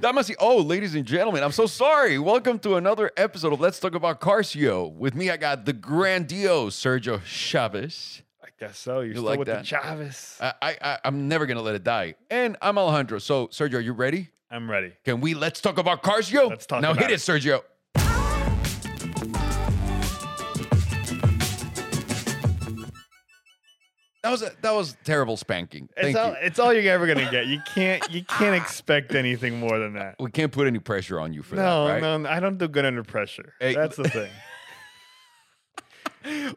Damas be. oh, ladies and gentlemen, I'm so sorry. Welcome to another episode of Let's Talk About Carcio. With me, I got the grandiose Sergio Chavez. I guess so. You're You still like with that? the Chavez. I, I, I'm never gonna let it die. And I'm Alejandro. So, Sergio, are you ready? I'm ready. Can we let's talk about Carcio? Let's talk now. hit it, it. Sergio. That was a, that was terrible spanking. It's Thank all, you. it's all you're ever gonna get. You can't you can't expect anything more than that. We can't put any pressure on you for No, that, right? no, I don't do good under pressure. Hey, That's the thing.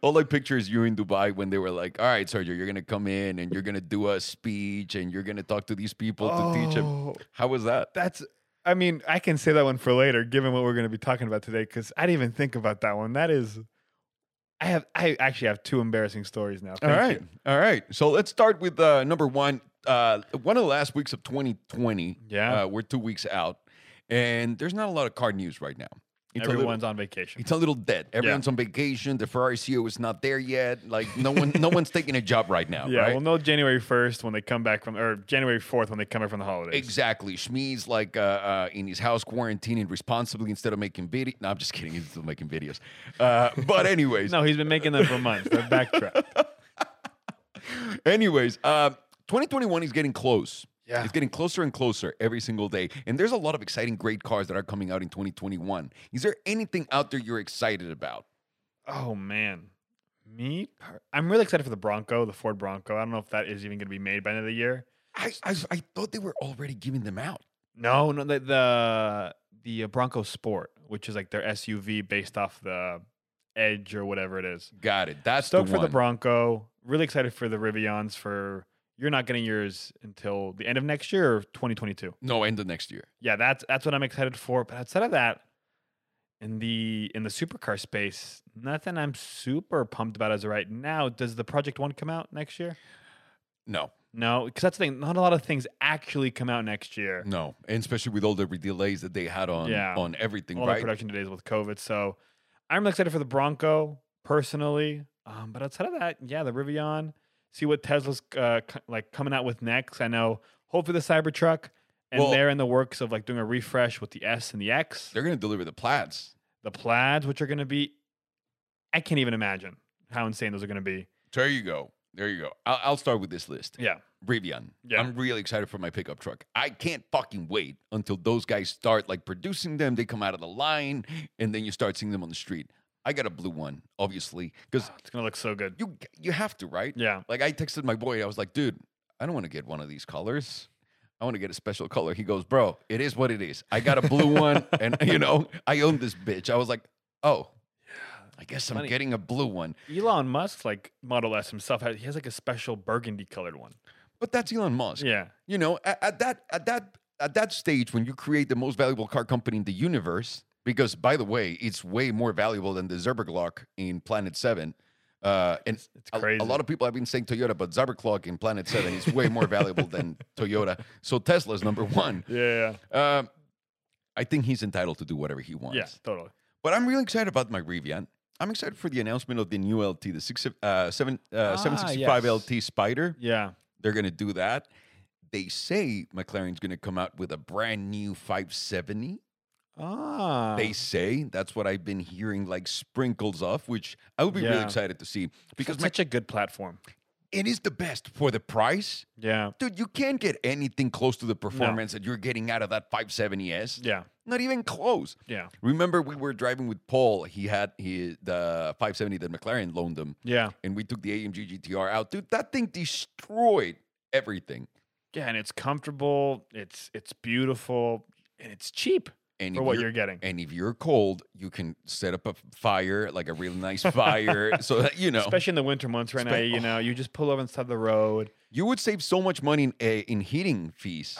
All I picture is you in Dubai when they were like, "All right, Sergio, you're gonna come in and you're gonna do a speech and you're gonna talk to these people to teach them." Oh, How was that? That's. I mean, I can say that one for later, given what we're going to be talking about today, because I didn't even think about that one. That is, I have, I actually have two embarrassing stories now. All Thank right, you. all right. So let's start with uh, number one. Uh, one of the last weeks of 2020. Yeah. uh, we're two weeks out, and there's not a lot of car news right now. It's a little- Everyone's on vacation. It's a little dead. Everyone's on vacation. The Ferrari CEO is not there yet. Like no one, no one's taking a job right now. Yeah, right? we'll know January 1st when they come back from, or January 4th when they come back from the holidays. Exactly. Shmee's like uh, uh, in his house quarantining responsibly instead of making videos. No, I'm just kidding. He's still making videos. Uh, but anyways, No, he's been making them for months. They're backtracked. anyways, uh, 2021 is getting close. Yeah. It's getting closer and closer every single day. And there's a lot of exciting, great cars that are coming out in 2021. Is there anything out there you're excited about? Oh man, me, I'm really excited for the Bronco, the Ford Bronco. I don't know if that is even going to be made by the end of the year. I, I, I thought they were already giving them out. No, no, the the, the uh, Bronco Sport, which is like their SUV based off the Edge or whatever it is. Got it. That's Stoked the for the Bronco. Really excited for the Rivians. For you're not getting yours until the end of next year or 2022. no, end of next year. yeah, that's that's what I'm excited for. But outside of that, in the in the supercar space, nothing I'm super pumped about as of right now. Does the Project One come out next year? No, No, because that's the thing. Not a lot of things actually come out next year. no, and especially with all the delays that they had on Yeah. on everything, All the right? production delays with COVID. So I'm excited for the Bronco personally. Um, but outside of that, yeah, the Rivian. See what Tesla's uh, like coming out with next. I know. Hopefully the Cybertruck. And Well- they're in the works of like doing a refresh with the S and the X. They're going to deliver the plaids. the plaids, which are going to be, I can't even imagine how insane those are going to be. There you go. There you go. I'll, I'll start with this list. Yeah. Rivian. Yeah. I'm really excited for my pickup truck. I can't fucking wait until those guys start like producing them. They come out of the line, and then you start seeing them on the street. I got a blue one, obviously, because ah, It's going to look so good. you you have to, right? Yeah. Like I texted my boy, I was like, dude, I don't want to get one of these colors. I want to get a special color. He goes, bro, it is what it is. I got a blue one, and you know, I own this bitch. I was like, oh, I guess I'm getting a blue one. Elon Musk, like Model S himself, has, he has like a special burgundy colored one. But that's Elon Musk. Yeah. You know, at, at that at that at that stage when you create the most valuable car company in the universe, because by the way, it's way more valuable than the Zerberglock in Planet Seven. Uh, and It's, it's a, a lot of people have been saying Toyota, but Zerberglock in Planet Seven is way more valuable than Toyota. So Tesla's number one. yeah. Yeah. Um, I think he's entitled to do whatever he wants. Yeah. Totally. But I'm really excited about my Rivian. I'm excited for the announcement of the new LT, the six, uh, seven, uh, Ah, 765 yes. LT Spider. Yeah. They're going to do that. They say McLaren's going to come out with a brand new 570. Ah. They say that's what I've been hearing like sprinkles of, which I would be really excited to see because it's such a good platform. it is the best for the price. Yeah. Dude, you can't get anything close to the performance that you're getting out of that 570S. Yeah. Not even close. Yeah. Remember, we were driving with Paul. He had he, the 570 that McLaren loaned him, Yeah. and we took the AMG GTR out. Dude, that thing destroyed everything. Yeah. And it's comfortable. It's it's beautiful. And it's cheap And for what you're- you're getting. And if you're cold, you can set up a fire, like a really nice fire, so that you know Especially in the winter months right now, Spe- you know, you just pull over inside the road. you would save so much money in uh, in heating fees,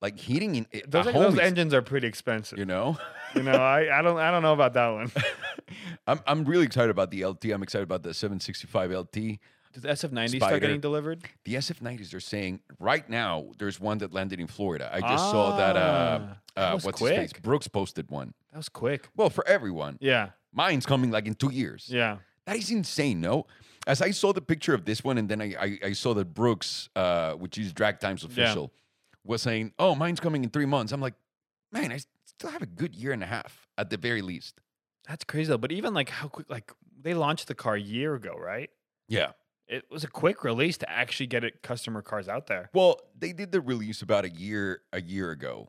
like heating in uh, those, home those is- engines are pretty expensive. You know, You know, I, I don't I don't know about that one. I'm I'm really excited about the LT. I'm excited about the 765 LT. Does the SF90 Spider. start getting delivered? The SF90s are saying right now there's one that landed in Florida. I just saw that. Uh, Ah, that uh, was what's his face? quick. Brooks posted one. That was quick. Well, for everyone, Yeah. mine's coming like in two years. Yeah. That is insane, no? As I saw the picture of this one, and then I I, I saw that Brooks, uh, which is Drag Times official, was saying, "Oh, mine's coming in three months." I'm like, man, I still have a good year and a half at the very least. That's crazy though. But even like how quick, like they launched the car a year ago, right? Yeah. It was a quick release to actually get it customer cars out there. Well, they did the release about a year a year ago.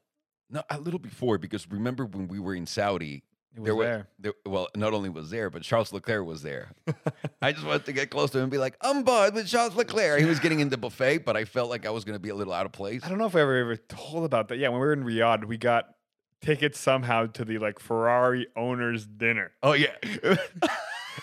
No, a little before because remember when we were in Saudi, It was there were there. there, well, not only was there, but Charles Leclerc was there. I just wanted to get close to him and be like, "I'm Bud with Charles Leclerc." He was getting in the buffet, but I felt like I was going to be a little out of place. I don't know if I ever ever told about that. Yeah, when we were in Riyadh, we got tickets somehow to the like Ferrari owners dinner. Oh yeah,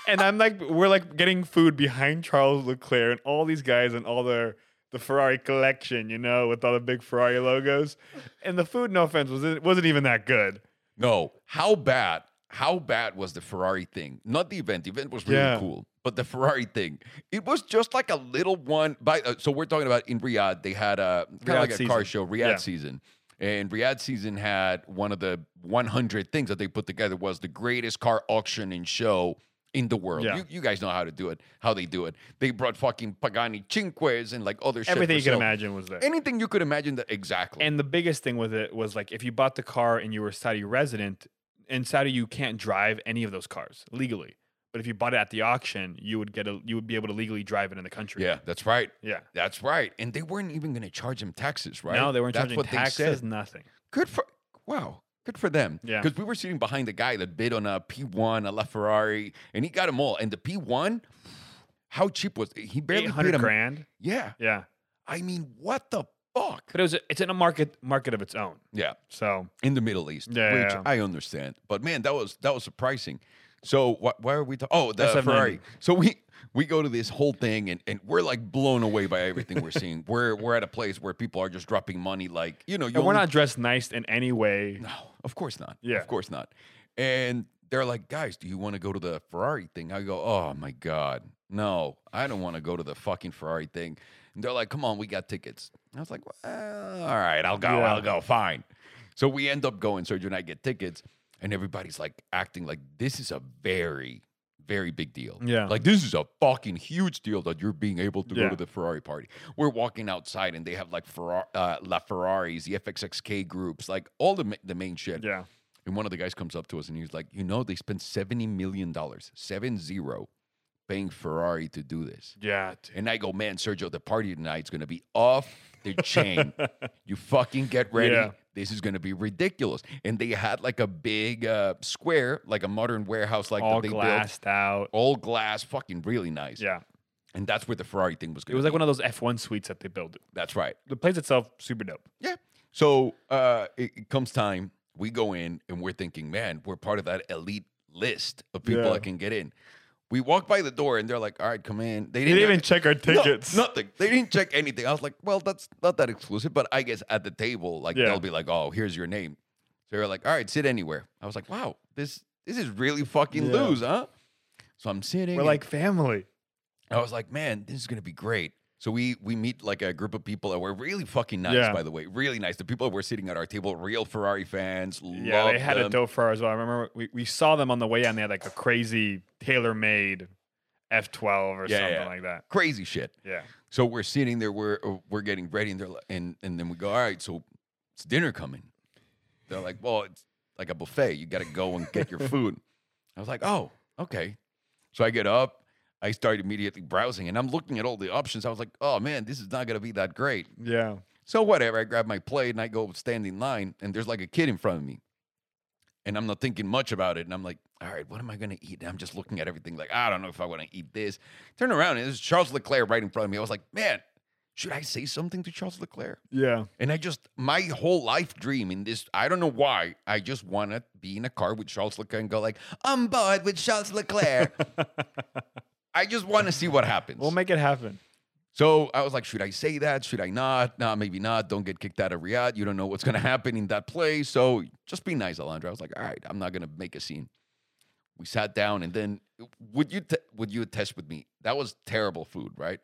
and I'm like, we're like getting food behind Charles Leclerc and all these guys and all their the Ferrari collection, you know, with all the big Ferrari logos. And the food, no offense, was it wasn't even that good. no. How bad? How bad was the Ferrari thing? Not the event. The event was really Yeah. cool, but the Ferrari thing, it was just like a little one. By uh, so we're talking about in Riyadh, they had a kind of like a car show, Riyadh Yeah. season. And Riyadh season had one of the 100 things that they put together was the greatest car auction and show in the world. Yeah. You, you guys know how to do it, how they do it. They brought fucking Pagani Cinques and like other shit. Everything you can sale. imagine was there. Anything you could imagine that exactly. And the biggest thing with it was like if you bought the car and you were a Saudi resident, in Saudi you can't drive any of those cars legally. But if you bought it at the auction, you would get a you would be able to legally drive it in the country. yeah, that's right. Yeah. That's right. And they weren't even going to charge him taxes, right? No, they weren't That's charging what taxes, They said. nothing. Good for wow. Good for them. Yeah. Because we were sitting behind the guy that bid on a P1, a LaFerrari, and he got them all. And the P1, how cheap was it? He barely Eight bid hundred him. grand. Yeah. Yeah. I mean, what the fuck? But it was it's in a market market of its own. Yeah. So In the Middle East, Yeah, which yeah. I understand. But man, that was that was surprising. So wh- why are we talking? Oh, the SF90. Ferrari. So we we go to this whole thing and, and we're like blown away by everything we're seeing. we're we're at a place where people are just dropping money like you know you and we're only- not dressed nice in any way. No, of course not. Yeah. Of course not. And they're like, guys, do you want to go to the Ferrari thing? I go, oh my God. No, I don't want to go to the fucking Ferrari thing. And they're like, come on, we got tickets. I was like, well, all right, I'll go. Yeah. I'll go. Fine. So we end up going. Sergio and I get tickets, and everybody's like acting like this is a very, very big deal. Yeah. Like this is a fucking huge deal that you're being able to go to the Ferrari party. We're walking outside and they have like Ferrari, uh, La Ferraris, the FXXK groups, like all the ma- the main shit. Yeah. And one of the guys comes up to us and he's like, you know, they spent seventy million dollars, seven zero, paying Ferrari to do this. Yeah. And I go, man, Sergio, the party tonight's gonna be off the chain. you fucking get ready. Yeah. This is gonna be ridiculous. And they had like a big uh, square, like a modern warehouse, like all that they built, glassed out. all glass, fucking really nice. Yeah. And that's where the Ferrari thing was It was like one of those F1 suites that they built. That's right. The place itself, super dope. Yeah. So uh, it, it comes time, we go in and we're thinking, man, we're part of that elite list of people Yeah. that can get in. We walk by the door and they're like, all right, come in. They They didn't even check our No, tickets. nothing. They didn't check anything. I was like, well, that's not that exclusive, but I guess at the table, like Yeah. they'll be like, oh, here's your name. So they're like, all right, sit anywhere. I was like, wow, this this is really fucking Yeah. loose, huh? So I'm sitting. We're like family. I was like, man, this is gonna be great. So we we meet like a group of people that were really fucking nice, Yeah. by the way, really nice. The people that were sitting at our table, real Ferrari fans. Yeah, they had a them. dope Ferrari as well. I remember we, we saw them on the way out and they had like a crazy tailor made F12 or Yeah, something yeah. like that. crazy shit. Yeah. So we're sitting there, we're uh, we're getting ready, and they're like, and and then we go, all right, so it's dinner coming. They're like, well, it's like a buffet. You got to go and get your food. I was like, oh, okay. So I get up. I start immediately browsing, and I'm looking at all the options. I was like, oh man, this is not gonna be that great. Yeah. So whatever, I grab my plate and I go stand in line, and there's like a kid in front of me, and I'm not thinking much about it, and I'm like, all right, what am I gonna eat? And I'm just looking at everything like, I don't know if I want to eat this. Turn around, and there's Charles Leclerc right in front of me. I was like, man, should I say something to Charles Leclerc? Yeah. And I just my whole life dream in this, I don't know why, I just want to be in a car with Charles Leclerc and go like, I'm bored with Charles Leclerc. I just want to see what happens. We'll make it happen. So I was like, should I say that? Should I not? Nah, maybe not. Don't get kicked out of Riyadh. You don't know what's going to happen in that place. So just be nice, Alondra. I was like, all right, I'm not going to make a scene. We sat down, and then would you would you attest with me? That was terrible food, right?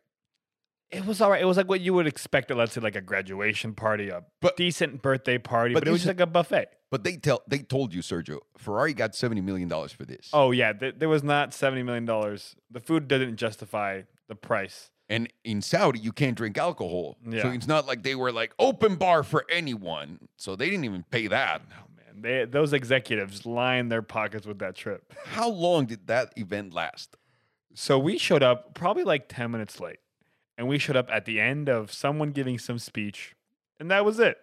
It was all right. It was like what you would expect at, let's say, like a graduation party, a But- decent birthday party, but but, it was just like a buffet. But they tell they told you, Sergio, Ferrari got seventy million dollars for this. Oh, yeah. Th- there was not $70 million. The food didn't justify the price. And in Saudi, you can't drink alcohol. So it's not like they were like open bar for anyone. So they didn't even pay that. Oh man, they those executives lined their pockets with that trip. How long did that event last? So we showed up probably like 10 minutes late. And we showed up at the end of someone giving some speech. And that was it.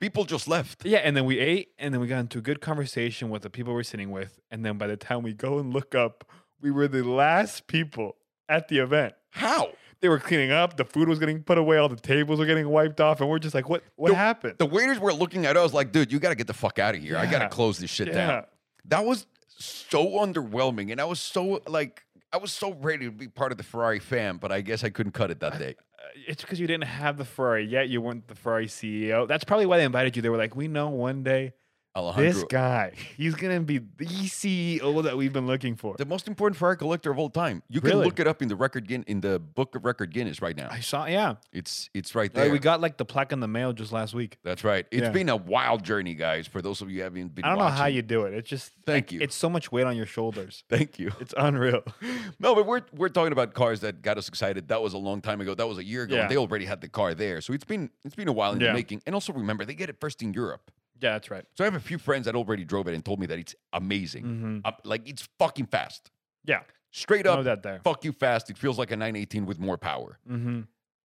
People just left. Yeah, and then we ate and then we got into a good conversation with the people we're sitting with. And then by the time we go and look up, we were the last people at the event. How? They were cleaning up, the food was getting put away, all the tables were getting wiped off, and we're just like, what what The- happened? The waiters were looking at us like, dude, you got to get the fuck out of here. I got to close this shit Yeah. down. That was so underwhelming. And I was so like, I was so ready to be part of the Ferrari fam, but I guess I couldn't cut it that day. Uh, it's because you didn't have the Ferrari yet. You weren't the Ferrari CEO. That's probably why they invited you. They were like, we know one day Alejandro, this guy, he's gonna be the CEO that we've been looking for. the most important Ferrari collector of all time. You can Really? look it up in the record Guin- in the book of record Guinness right now. I saw, yeah. It's it's right Like, there. we got like the plaque in the mail just last week. That's right. It's Yeah. been a wild journey, guys. For those of you who haven't been, I don't know how you do it. It's just Thank like, you. It's so much weight on your shoulders. Thank you. It's unreal. No, but we're we're talking about cars that got us excited. That was a long time ago. That was a year ago. Yeah. And they already had the car there, so it's been it's been a while in Yeah. the making. And also remember, they get it first in Europe. Yeah, that's right. So I have a few friends that already drove it and told me that it's amazing. hmm Uh, like it's fucking fast. Yeah, Straight up, that there. fuck you fast. It feels like a 918 with more power. hmm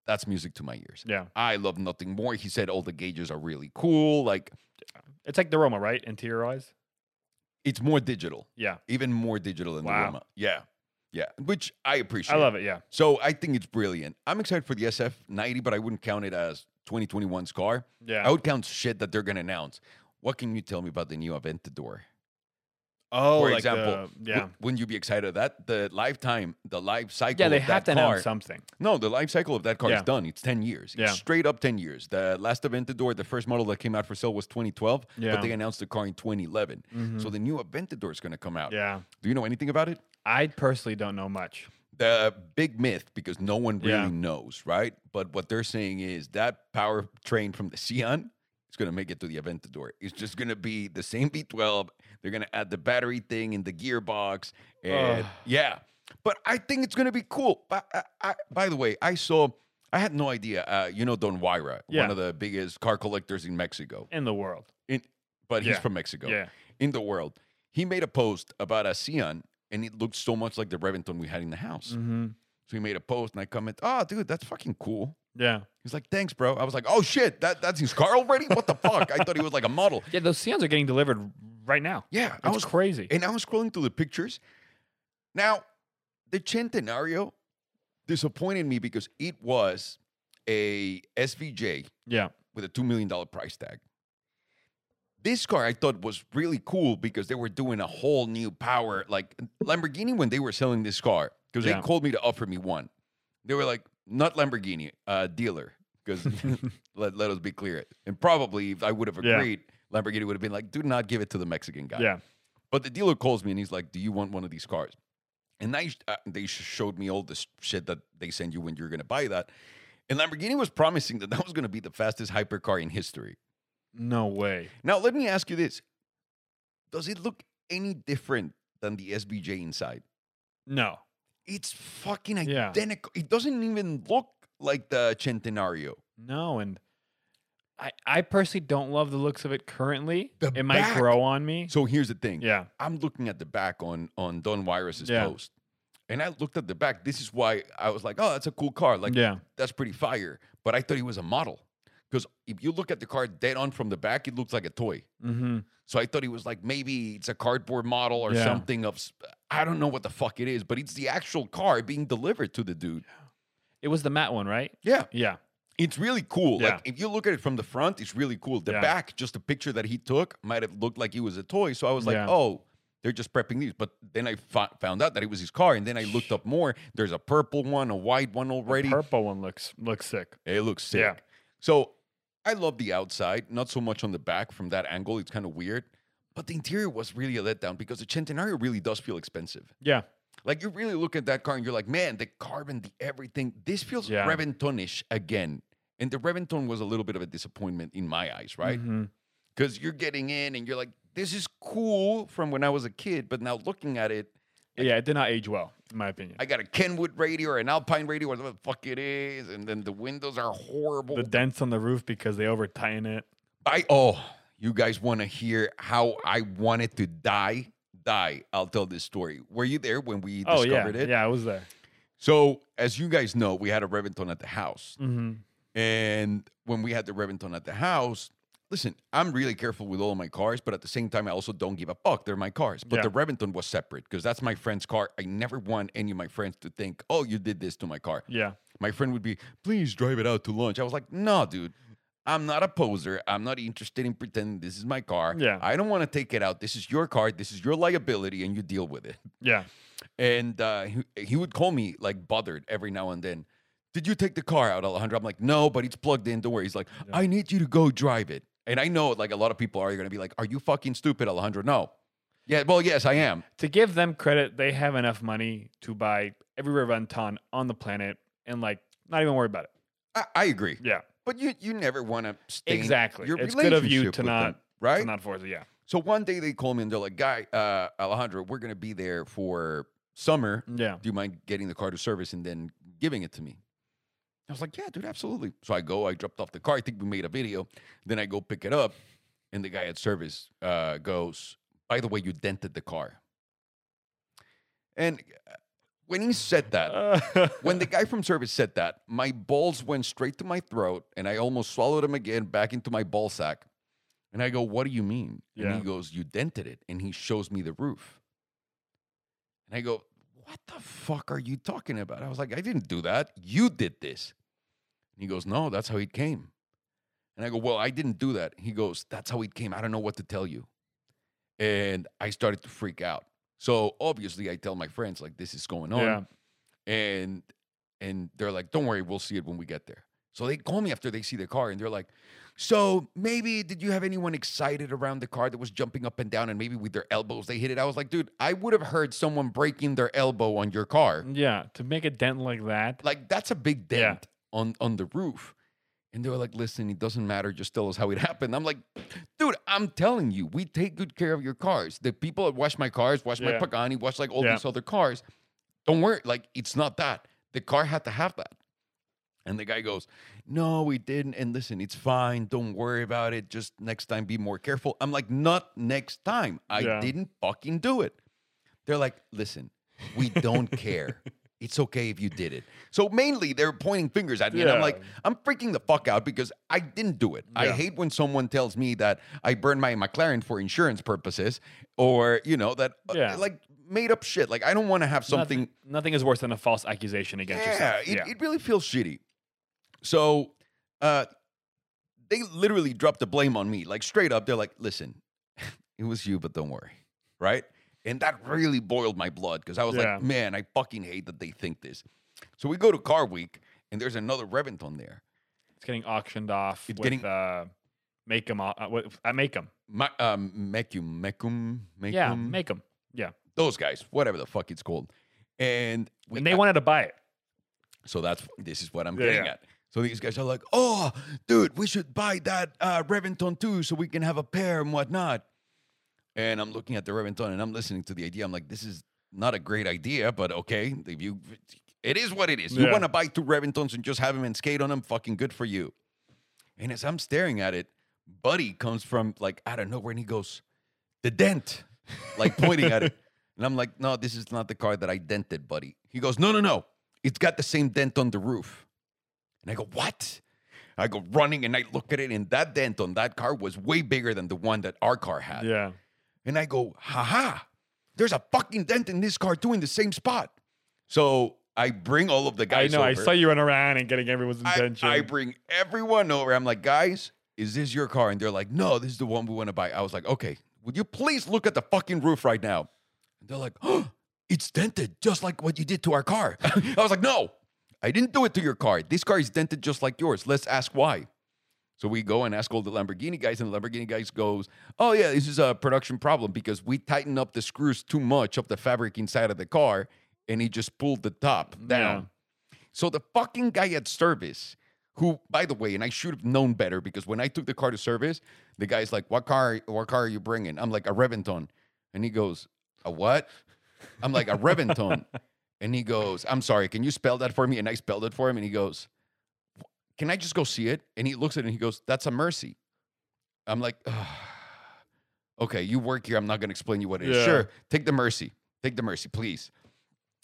That's music to my ears. Yeah, I love nothing more. He said all the gauges are really cool. Like it's like the Roma, right? Interior wise. it's more digital, Yeah, even more digital than Wow. the Roma. Yeah, yeah, which I appreciate. I love it. Yeah, So I think it's brilliant. I'm excited for the SF90, but I wouldn't count it as 2021's car. yeah. I would count shit that they're gonna announce. What can you tell me about the new Aventador? oh, For like example, the- yeah, Wou- wouldn't you be excited of that? The lifetime, the life cycle. yeah. They of have to car, announce something. No, the life cycle of that car Yeah. is done. It's 10 years. Yeah. It's straight up 10 years. The last Aventador, the first model that came out for sale was 2012, Yeah. but they announced the car in 2011. Mhm. So the new Aventador is going to come out. yeah, Do you know anything about it? I personally don't know much. The big myth, because no one really Yeah. knows, right? But what they're saying is that power train from the Sián is going to make it to the Aventador. It's just going to be the same V12. They're going to add the battery thing in the gearbox. And Ugh. yeah, but I think it's going to be cool. But I, I, by the way, I saw, I had no idea. Uh, you know, Don Huayra, Yeah. one of the biggest car collectors in Mexico. In the world. In, but he's from Mexico. Yeah. In the world. He made a post about a Sián, and it looked so much like the Reventon we had in the house. hmm So he made a post, and I comment, "Oh, dude, that's fucking cool." Yeah. He's like, "Thanks, bro." I was like, "Oh shit, that that's his car already? What the fuck?" I thought he was like a model. Yeah, those Siáns are getting delivered right now. Yeah, I was, crazy. and I was scrolling through the pictures. Now, the Centenario disappointed me because it was a SVJ yeah. with a two million dollar price tag. This car I thought was really cool because they were doing a whole new power. Like Lamborghini, when they were selling this car, because Yeah. they called me to offer me one, they were like, not Lamborghini, uh, dealer. Because let, let us be clear. And probably if I would have Yeah. agreed, Lamborghini would have been like, do not give it to the Mexican guy. Yeah. But the dealer calls me and he's like, "Do you want one of these cars?" And they uh, they showed me all this shit that they send you when you're going to buy that. And Lamborghini was promising that that was going to be the fastest hypercar in history. No way. Now, let me ask you this: Does it look any different than the SVJ inside? No. It's fucking Yeah. identical. It doesn't even look like the Centenario. No. And I I personally don't love the looks of it currently. The it might grow on me. So here's the thing. Yeah. I'm looking at the back on on Don Wirus's Yeah. post, and I looked at the back. This is why I was like, "Oh, that's a cool car." Like, yeah. that's pretty fire. But I thought he was a model because if you look at the car dead on from the back, it looks like a toy. Mm-hmm. So I thought he was like maybe it's a cardboard model or Yeah. something of I don't know what the fuck it is, but it's the actual car being delivered to the dude. It was the matte one, right? Yeah, Yeah. it's really cool. Yeah. Like if you look at it from the front, it's really cool. The Yeah. back, just a picture that he took, might have looked like he was a toy. So I was like, oh. They're just prepping these, but then I fo- found out that it was his car, and then I looked up more. There's a purple one, a white one already. The purple one looks looks sick. It looks sick. Yeah. So I love the outside, not so much on the back from that angle. It's kind of weird. But the interior was really a letdown because the Centenario really does feel expensive. Yeah. Like you really look at that car and you're like, man, the carbon, the everything. This feels Yeah. Reventonish again. And the Reventon was a little bit of a disappointment in my eyes, right? Mm-hmm. Because you're getting in and you're like, this is cool from when I was a kid, but now looking at it, Yeah. It did not age well. in my opinion. I got a Kenwood radio or an Alpine radio, whatever the fuck it is, and then the windows are horrible. the dents on the roof because they over tighten it. I oh, you guys want to hear how I wanted to die? Die. I'll tell this story. Were you there when we Oh yeah, discovered it? yeah, I was there. So as you guys know, we had a Reventon at the house, hmm and when we had the Reventon at the house. Listen, I'm really careful with all of my cars, but at the same time, I also don't give a fuck. They're my cars. But Yeah. the Reventon was separate because that's my friend's car. I never want any of my friends to think, oh, you did this to my car. Yeah, my friend would be, please drive it out to lunch. I was like, no, dude. I'm not a poser. I'm not interested in pretending this is my car. Yeah. I don't want to take it out. This is your car. This is your liability, and you deal with it. yeah. And uh, he, he would call me like bothered every now and then. Did you take the car out, Alejandro? I'm like, no, but it's plugged in. Don't worry. He's like, Yeah. I need you to go drive it. And I know like a lot of people are going to be like, are you fucking stupid, Alejandro? No. Yeah, well, yes, I am. To give them credit, they have enough money to buy every Reventon on the planet and like not even worry about it. I, I agree. Yeah, But you you never want to stain exactly. your It's good of you to not them, right? to not force it. Yeah, So one day they call me and they're like, "Guy, uh, Alejandro, we're gonna be there for summer. yeah. Do you mind getting the car to service and then giving it to me?" I was like, "Yeah, dude, absolutely." So I go, I dropped off the car. I think we made a video. Then I go pick it up, and the guy at service uh, goes, "By the way, you dented the car." And uh, when he said that, when the guy from service said that, my balls went straight to my throat and I almost swallowed them again back into my ball sack. And I go, What do you mean? And he goes, You dented it. And he shows me the roof. And I go, What the fuck are you talking about? I was like, I didn't do that. You did this. And he goes, No, that's how it came. And I go, Well, I didn't do that. He goes, That's how it came. I don't know what to tell you. And I started to freak out. So obviously, I tell my friends, like, this is going on yeah. and and they're like, "Don't worry, we'll see it when we get there." So they call me after they see the car, and they're like, "So maybe did you have anyone excited around the car that was jumping up and down, and maybe with their elbows they hit it?" I was like, "Dude, I would have heard someone breaking their elbow on your car. Yeah, to make a dent like that. Like that's a big Yeah. dent on on the roof." And they were like, "Listen, it doesn't matter. Just tell us how it happened." I'm like, "Dude, I'm telling you, we take good care of your cars. The people that wash my cars, wash my Pagani, wash like all Yeah. these other cars. Don't worry. Like it's not that. The car had to have that." And the guy goes, No, we didn't. And listen, it's fine. Don't worry about it. Just next time, be more careful. I'm like, Not next time. I Yeah. didn't fucking do it. They're like, Listen, we don't care. It's okay if you did it. So mainly they're pointing fingers at me. And I'm like, I'm freaking the fuck out because I didn't do it. I hate when someone tells me that I burned my McLaren for insurance purposes or, you know, that uh, like made up shit. Like, I don't want to have something Nothing, nothing is worse than a false accusation against yeah, yourself. It, yeah. it really feels shitty. So uh they literally dropped the blame on me. Like straight up, they're like, listen, it was you, but don't worry. Right? And that really boiled my blood because I was Yeah. like, man, I fucking hate that they think this. So we go to Car Week and there's another Reventon there. it's getting auctioned off. It's with, getting- uh, make them. Uh, I make them. Um, Mecum, Mecum, Mecum. Yeah, make them. Yeah, those guys, whatever the fuck it's called. And we and they wanted to buy it. So that's this is what I'm Yeah, getting yeah. at. So these guys are like, "Oh, dude, we should buy that uh, Reventon too, so we can have a pair and whatnot." And I'm looking at the Reventon and I'm listening to the idea. I'm like, "This is not a great idea, but okay, if you, it is what it is. You want to buy two Reventons and just have them and skate on them? Fucking good for you." And as I'm staring at it, Buddy comes from like out of nowhere and he goes, "The dent," like pointing at it. And I'm like, no, this is not the car that I dented, buddy. He goes, no, no, no. It's got the same dent on the roof. And I go, what? I go running and I look at it, and that dent on that car was way bigger than the one that our car had. Yeah, And I go, haha, there's a fucking dent in this car too in the same spot. So I bring all of the guys. I know. I saw you run around and getting everyone's I, attention. I bring everyone over. I'm like, guys, is this your car? And they're like, no, this is the one we want to buy. I was like, okay, would you please look at the fucking roof right now? And they're like, oh, it's dented just like what you did to our car. I was like, no, I didn't do it to your car. This car is dented just like yours. Let's ask why. So we go and ask all the Lamborghini guys, and the Lamborghini guys goes, "Oh yeah, this is a production problem because we tighten up the screws too much of the fabric inside of the car, and he just pulled the top down." So the fucking guy at service, who, by the way, and I should have known better because when I took the car to service, the guy's like, "What car? What car are you bringing?" I'm like, "A Reventon," and he goes, "A what?" I'm like, "A Reventon," And he goes, I'm sorry, can you spell that for me? And I spelled it for him. And he goes, Can I just go see it? And he looks at it and he goes, That's a Murci. I'm like, "Ugh. Okay, you work here. I'm not going to explain you what it is. Yeah. Sure, take the Murci. Take the Murci, please.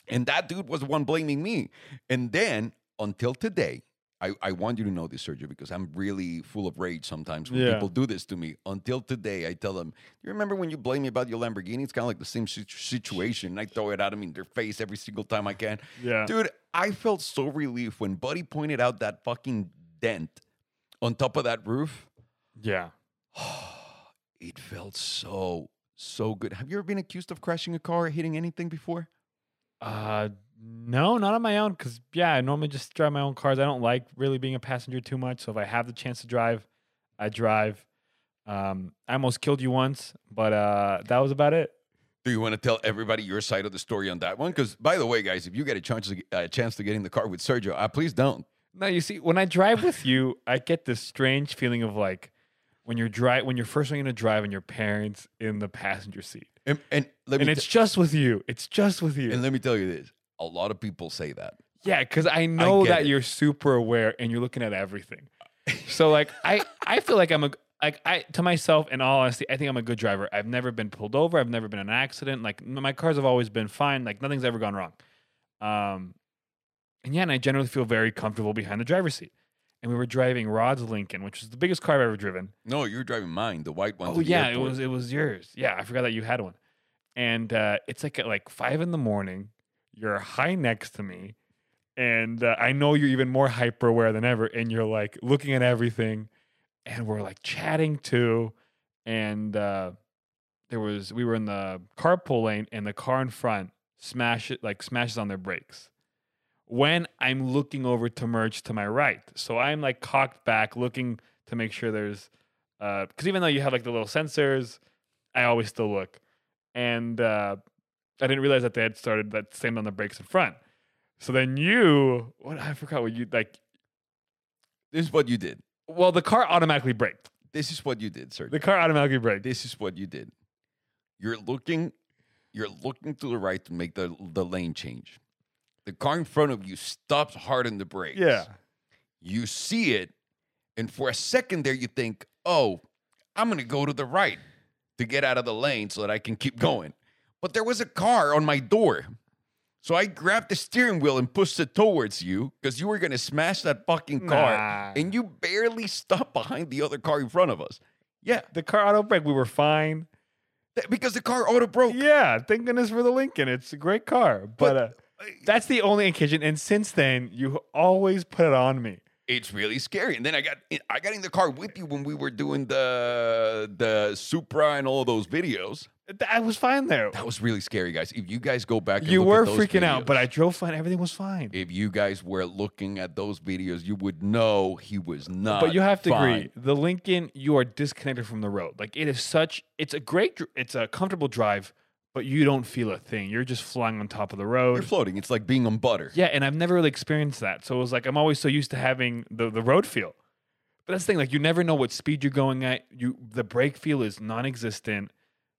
And that dude was the one blaming me. And then until today, I, I want you to know this, Sergio, because I'm really full of rage sometimes when Yeah. people do this to me. Until today, I tell them, You remember when you blame me about your Lamborghini? It's kind of like the same situ- situation. I throw it at them in their face every single time I can. Yeah. Dude, I felt so relieved when Buddy pointed out that fucking dent on top of that roof. Yeah. It felt so, so good. Have you ever been accused of crashing a car or hitting anything before? Uh, no, not on my own. Cause yeah, I normally just drive my own cars. I don't like really being a passenger too much. So if I have the chance to drive, I drive. Um, I almost killed you once, but uh, that was about it. Do you want to tell everybody your side of the story on that one? Because, by the way, guys, if you get a chance to, a chance to get in the car with Sergio, uh, please don't. No, you see, when I drive with you, I get this strange feeling of like when you're dri- when you're first learning to drive and your parents in the passenger seat, And, and let and it's just with you. It's just with you. and let me tell you this: a lot of people say that. Yeah, because I know get that it. you're super aware and you're looking at everything. So like I I feel like I'm a like I to myself in all honesty, I think I'm a good driver. I've never been pulled over. I've never been in an accident. Like my cars have always been fine. Like nothing's ever gone wrong. Um, and yeah, and I generally feel very comfortable behind the driver's seat. And we were driving Rod's Lincoln, which is the biggest car I've ever driven. No, you were driving mine, the white one. Oh yeah, it was it was yours. Yeah, I forgot that you had one. And uh, it's like at like five in the morning. You're high next to me, and uh, I know you're even more hyper aware than ever. And you're like looking at everything, and we're like chatting too. And uh, there was we were in the carpool lane, and the car in front smash it like smashes on their brakes. When I'm looking over to merge to my right, so I'm like cocked back, looking to make sure there's because even though you have like the little sensors, I always still look, and uh, I didn't realize that they had started that same on the brakes in front. So then you, what I forgot what you like. This is what you did. Well, the car automatically braked. This is what you did, sir. The car automatically braked. this is what you did. You're looking, you're looking to the right to make the the lane change. The car in front of you stops hard on the brakes. Yeah, You see it, and for a second there, you think, "Oh, I'm gonna go to the right to get out of the lane so that I can keep going." But there was a car on my door. So I grabbed the steering wheel and pushed it towards you because you were gonna smash that fucking car, Nah. and you barely stopped behind the other car in front of us. Yeah, the car auto brake. We were fine. because the car auto broke. Yeah, thank goodness for the Lincoln. It's a great car, but, But- uh, that's the only occasion. And since then, you always put it on me. it's really scary. And then I got I got in the car with you when we were doing the the Supra and all those videos. I was fine there. That was really scary, guys. If you guys go back, and You were freaking out, but I drove fine. Everything was fine. if you guys were looking at those videos, you would know he was not. but you have to fine. agree, the Lincoln, you are disconnected from the road. Like it is such, it's a great, it's a comfortable drive, but you don't feel a thing. You're just flying on top of the road. You're floating. It's like being on butter. Yeah, and I've never really experienced that. So it was like I'm always so used to having the the road feel. But that's the thing, like you never know what speed you're going at. You the brake feel is non-existent.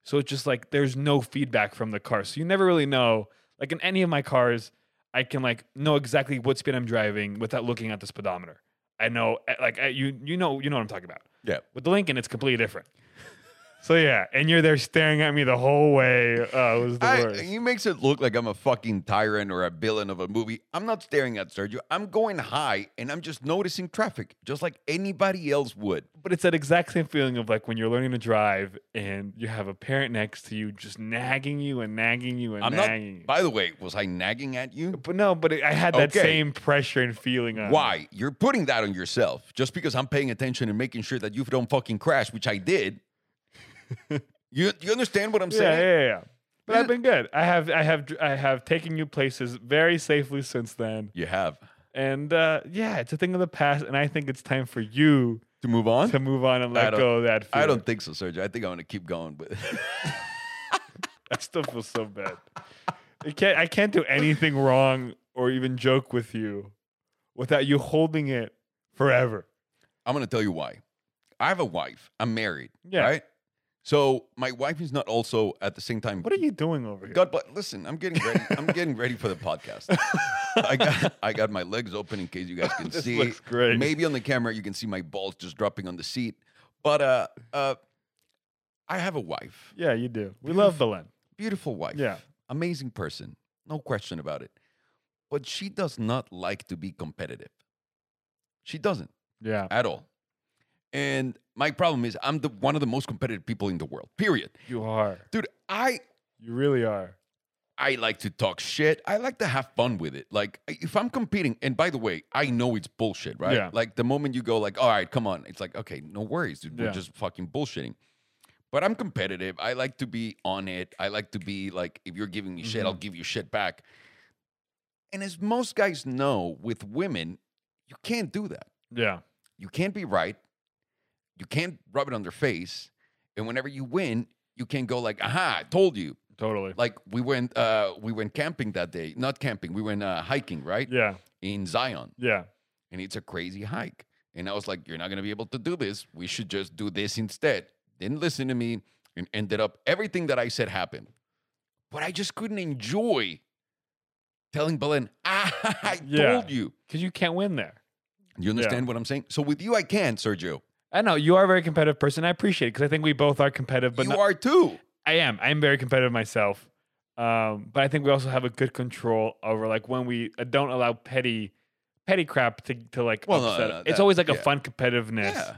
So it's just like there's no feedback from the car. So you never really know. Like in any of my cars, I can like know exactly what speed I'm driving without looking at the speedometer. I know eh, like eh, you you know you know what I'm talking about. Yeah. With the Lincoln, it's completely different. So yeah, and you're there staring at me the whole way. Oh, it was the I, worst. he makes it look like I'm a fucking tyrant or a villain of a movie. I'm not staring at Sergio. I'm going high and I'm just noticing traffic, just like anybody else would. But it's that exact same feeling of like when you're learning to drive and you have a parent next to you just nagging you and nagging you and I'm not. nagging you. By the way, was I nagging at you? But no, but it, I had that Okay. same pressure and feeling on. me. Why? You're putting that on yourself just because I'm paying attention and making sure that you don't fucking crash, which I did. You you understand what I'm saying? yeah, yeah. yeah. But. I've been good. I have, I have, I have taken you places very safely since then. You have And uh, yeah, it's a thing of the past, and I think it's time for you to move on. to move on and let go of that. Fear. I don't think so, Sergio. I think I'm gonna keep going with. I still feel so bad. I can't. I can't do anything wrong or even joke with you without you holding it forever. I'm gonna tell you why. I have a wife. I'm married. Yeah. Right. So my wife is not also at the same time. What are you doing over here? God, but listen, I'm getting ready. I'm getting ready for the podcast. I got I got my legs open in case you guys can This see. looks great. Maybe on the camera you can see my balls just dropping on the seat. But uh uh I have a wife. Yeah, you do. We love Belen. Beautiful wife. Yeah. Amazing person. No question about it. But she does not like to be competitive. She doesn't Yeah. at all. And my problem is I'm the one of the most competitive people in the world. Period. You are. Dude, I You really are. I like to talk shit. I like to have fun with it. Like if I'm competing, and by the way, I know it's bullshit, right? Yeah. Like the moment you go like, all right, come on, it's like, okay, no worries, dude. We're Yeah. just fucking bullshitting. But I'm competitive. I like to be on it. I like to be like, if you're giving me shit, I'll Mhm. give you shit back. And as most guys know, with women, you can't do that. Yeah. You can't be right. You can't rub it on their face. And whenever you win, you can go like, aha, I told you Totally. like we went uh we went camping that day not camping we went uh hiking right Yeah. in zion Yeah. and it's a crazy hike and i was like you're not gonna be able to do this we should just do this instead didn't listen to me and ended up everything that i said happened but i just couldn't enjoy telling belen ah, i Yeah. told you Because you can't win there. you understand what i'm saying so with you i can sergio I know you are a very competitive person. I appreciate it because I think we both are competitive. But you not- are too I am. I'm very competitive myself. Um, but I think we also have a good control over like when we uh, don't allow petty, petty crap to to like Well, no, upset. no, no, it's that- always like a fun competitiveness. yeah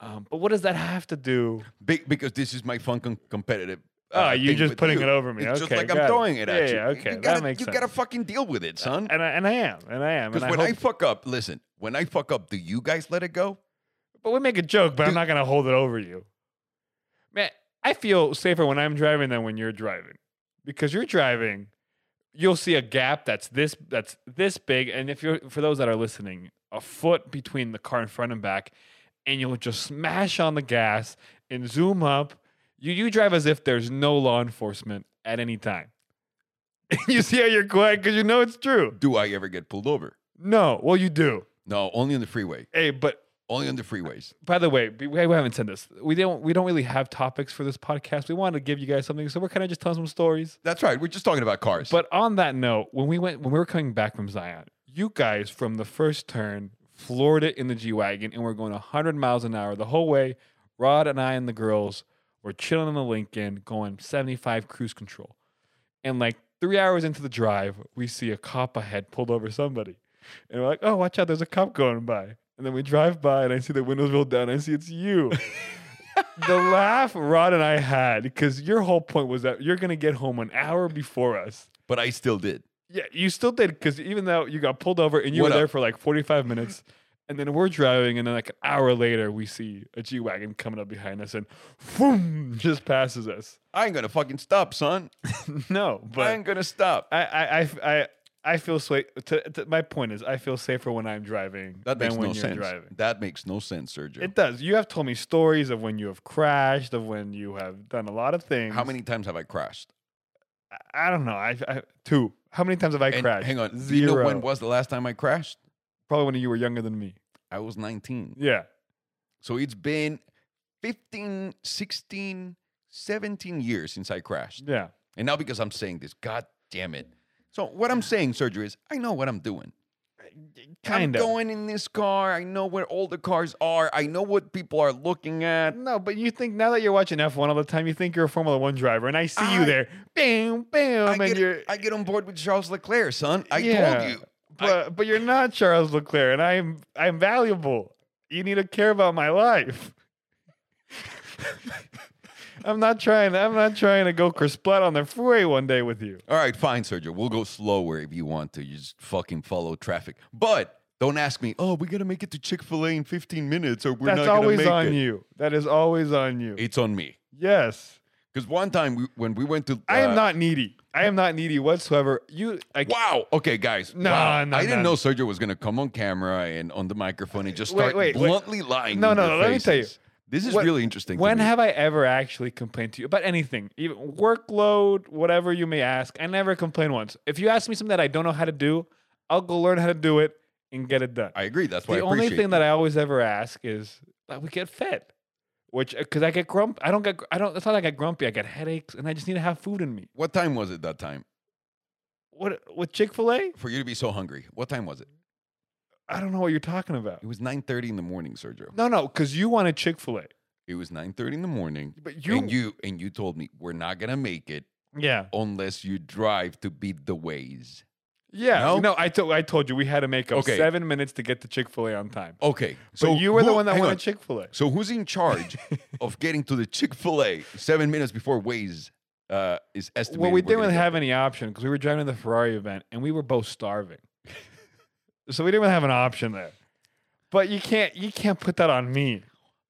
Um, but what does that have to do? Be- because this is my fun com- competitive Oh, uh, you thing just putting you. it over me. It's okay, just like I'm got throwing it, Yeah, at you. yeah, You- okay, you that gotta, makes you sense. gotta fucking deal with it, son. and I and I am, and I am. Because when I I fuck up, listen, when I fuck up, do you guys let it go? But we make a joke, but I'm not gonna hold it over you. Man, I feel safer when I'm driving than when you're driving, because you're driving. You'll see a gap that's this that's this big, and if you're for those that are listening, a foot between the car in front and back, and you'll just smash on the gas and zoom up. You you drive as if there's no law enforcement at any time. you see how you're quiet because you know it's true. Do I ever get pulled over? No, well you do. No, only on the freeway. Hey, but Only on the freeways. by the way, we haven't said this. We don't we don't really have topics for this podcast. We wanted to give you guys something, so we're kind of just telling some stories. That's right. We're just talking about cars. But on that note, when we went when we were coming back from Zion, you guys from the first turn floored it in the G wagon, and we're going 100 miles an hour the whole way. Rod and I and the girls were chilling in the Lincoln, going 75 cruise control, and like three hours into the drive, we see a cop ahead pulled over somebody, and we're like, "Oh, watch out! There's a cop going by." And then we drive by, and I see the windows rolled down. I see it's you. the laugh Rod and I had because your whole point was that you're gonna get home an hour before us. but I still did. Yeah, you still did because even though you got pulled over and you What were there for like 45 minutes, and then we're driving, and then like an hour later, we see a G Wagon coming up behind us and boom, just passes us. I ain't gonna fucking stop, son. no, but I but ain't gonna stop. I, I, I, I, I feel swa To, to, my point is, I feel safer when I'm driving That than makes when no you're sense. driving. That makes no sense, Sergio. It does. You have told me stories of when you have crashed, of when you have done a lot of things. How many times have I crashed? I- I don't know. I, I two. How many times have I And crashed? hang on. Do Zero. you know when was the last time I crashed? Probably when you were younger than me. I was 19. Yeah. So it's been 15, 16, 17 years since I crashed. Yeah. And now because I'm saying this, god damn it. So what I'm saying, Sergio, is I know what I'm doing. Uh, kind I'm of. going in this car. I know where all the cars are. I know what people are looking at. No, but you think now that you're watching F1 all the time, you think you're a Formula One driver, and I see you there, bam, bam, I and get, you're. I get on board with Charles Leclerc, son. I Yeah. told you. but but you're not Charles Leclerc, and I'm I'm valuable. You need to care about my life. I'm not trying. I'm not trying to go kersplat on the freeway one day with you. All right, fine, Sergio. We'll go slower if you want to. You just fucking follow traffic. But don't ask me, oh, we got to make it to Chick fil A in 15 minutes or we're That's not going to make it. That's always on you. That is always on you. It's on me. yes. Because one time we, when we went to. I am uh, not needy. I am not needy whatsoever. You like Wow. Okay, guys. No, wow. no, I didn't no. know Sergio was going to come on camera and on the microphone and just start wait, wait. bluntly lying. No, no, no, let me tell you. This is When- really interesting. When have I ever actually complained to you about anything? Even workload, whatever you may ask. I never complain once. If you ask me something that I don't know how to do, I'll go learn how to do it and get it done. I agree. That's why the I only thing you. that I always ever ask is that we get fed. which because I get grump. I don't get. I don't. It's not like I get grumpy. I get headaches, and I just need to have food in me. What time was it that time What with Chick Fil A? for you to be so hungry? What time was it? I don't know what you're talking about. It was 9:30 in the morning, Sergio. No, no, because you wanted Chick Fil A, It was 9:30 in the morning. but you, and you and you told me we're not gonna make it yeah, unless you drive to beat the Waze. yeah. No? No, I told. I told you we had to make up Okay. seven minutes to get to Chick Fil A on time. Okay, So you were the one that wanted on. Chick Fil A. So who's in charge of getting to the Chick Fil A seven minutes before Waze uh, is estimated? Well, we didn't have there? any option because we were driving to the Ferrari event and we were both starving. So we didn't have an option there. But you can't you can't put that on me.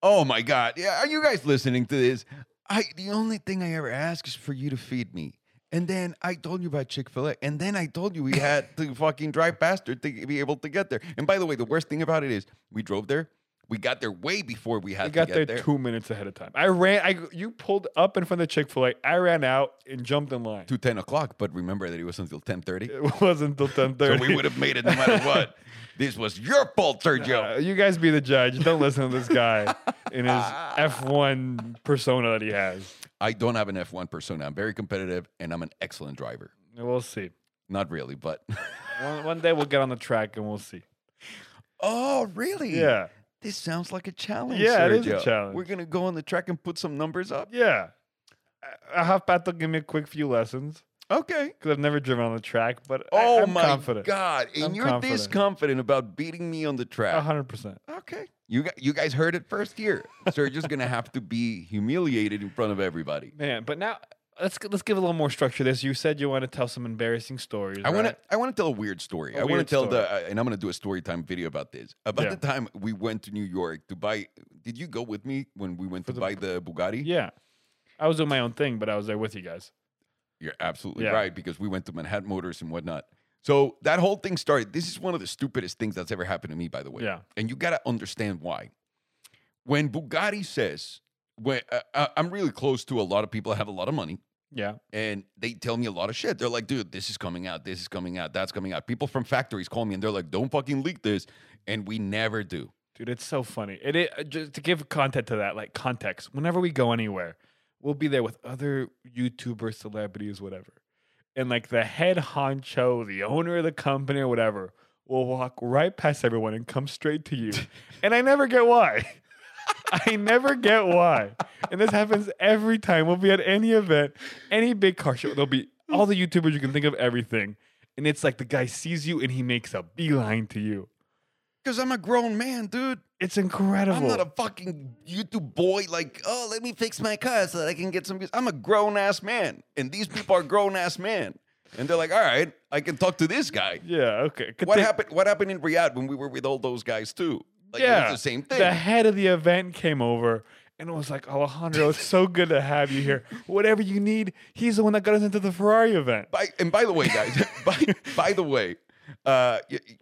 Oh my God! Yeah, are you guys listening to this? I the only thing I ever ask is for you to feed me. And then I told you about Chick Fil A, and then I told you we had to fucking drive faster to be able to get there. And by the way, the worst thing about it is we drove there. We got there way before we had to got get there, there. two minutes ahead of time. I ran. I you pulled up in front of the Chick Fil A. I ran out and jumped in line. to 10 o'clock, but remember that it was until 10:30. It wasn't until ten thirty. So we would have made it no matter what. This was your fault, Sergio. Uh, you guys be the judge. Don't listen to this guy in his F one persona that he has. I don't have an F1 persona. I'm very competitive and I'm an excellent driver. We'll see. Not really, but One, one day we'll get on the track and we'll see. Oh, really? Yeah, This sounds like a challenge. Yeah, it is a challenge. We're gonna go on the track and put some numbers up. yeah. I- I have Pato give me a quick few lessons Okay. because I've never driven on the track, but Oh I, am my confident. god! And I'm you're this confident. confident about beating me on the track. hundred percent. Okay. You you guys heard it first here. so you're just gonna have to be humiliated in front of everybody. Man, but now let's let's give a little more structure to this. You said you want to tell some embarrassing stories. I want to? I want to tell a weird story. A I want to tell story. the uh, and I'm going to do a story time video about this. About Yeah. the time we went to New York to buy Did you go with me when we went For to the- buy the Bugatti? Yeah, I was doing my own thing, but I was there with you guys. You're absolutely Yeah. right because we went to Manhattan Motors and whatnot. So that whole thing started. This is one of the stupidest things that's ever happened to me, by the way. Yeah. And you got to understand why. When Bugatti says, when uh, uh, I'm really close to a lot of people that have a lot of money, Yeah, and they tell me a lot of shit. They're like, dude, this is coming out, this is coming out, that's coming out. People from factories call me and they're like, don't fucking leak this. And we never do. dude, it's so funny. It, it uh, just to give content to that, like context. Whenever we go anywhere, we'll be there with other YouTubers, celebrities, whatever, and like the head honcho, the owner of the company or whatever, will walk right past everyone and come straight to you, and I never get why. I never get why. And this happens every time. We'll be at any event, any big car show. There'll be all the YouTubers you can think of, everything. And it's like the guy sees you and he makes a beeline to you. Because I'm a grown man, dude. It's incredible. I'm not a fucking YouTube boy like, oh, let me fix my car so that I can get some views. I'm a grown ass man. And these people are grown ass men. And they're like, all right, I can talk to this guy. yeah, okay. What Continue. happened? What happened in Riyadh when we were with all those guys too? Like, it yeah, was the same thing. The head of the event came over and it was like, Alejandro, it's so good to have you here. Whatever you need, he's the one that got us into the Ferrari event. By, and by the way, guys, by, by the way, uh,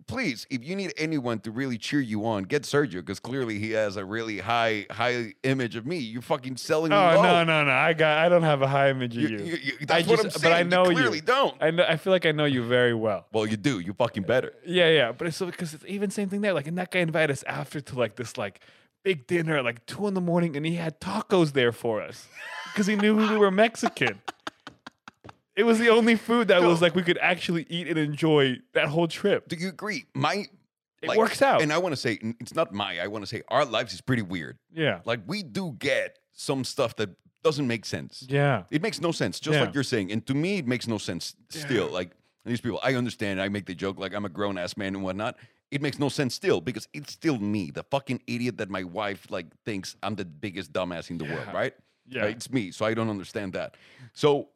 please, if you need anyone to really cheer you on, get Sergio because clearly he has a really high high image of me. You're fucking selling me Oh low. no, no, no! I got, I don't have a high image of You- you. you- you- that's I what I'm just- saying. but I know you you. don't. I know, I feel like I know you very well. well, you do. You fucking better. Yeah, yeah. But it's so because it's even same thing there. Like, and that guy invited us after to like this like big dinner at like two in the morning, and he had tacos there for us because he knew we were Mexican. It was the only food that was like we could actually eat and enjoy that whole trip. Do you agree? My It like- works out. And I want to say n- it's not my. I want to say our lives is pretty weird. yeah, Like we do get some stuff that doesn't make sense. yeah, It makes no sense, just Yeah. like you're saying. And to me, it makes no sense still. Like these people, I understand. I make the joke like I'm a grown ass man and whatnot. It makes no sense still because it's still me, the fucking idiot that my wife like thinks I'm the biggest dumbass in the world, Yeah. right? yeah. Right? It's me, so I don't understand that. So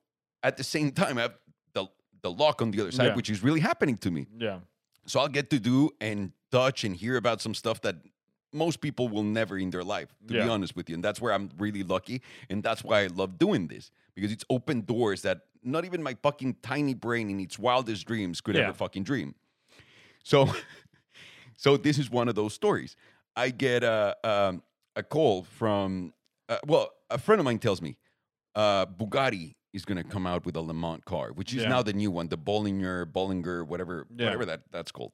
at the same time, I have the the lock on the other side, Yeah. which is really happening to me. Yeah. So I'll get to do and touch and hear about some stuff that most people will never in their life, to be honest with you. And that's where I'm really lucky. And that's why I love doing this because it's open doors that not even my fucking tiny brain in its wildest dreams could Yeah. ever fucking dream. So, so this is one of those stories. I get a, um, a call from, uh, well, a friend of mine tells me uh, Bugatti is going to come out with a Le Mans car, which is Yeah. now the new one, the Bollinger, Bollinger, whatever, Yeah. whatever that, that's called.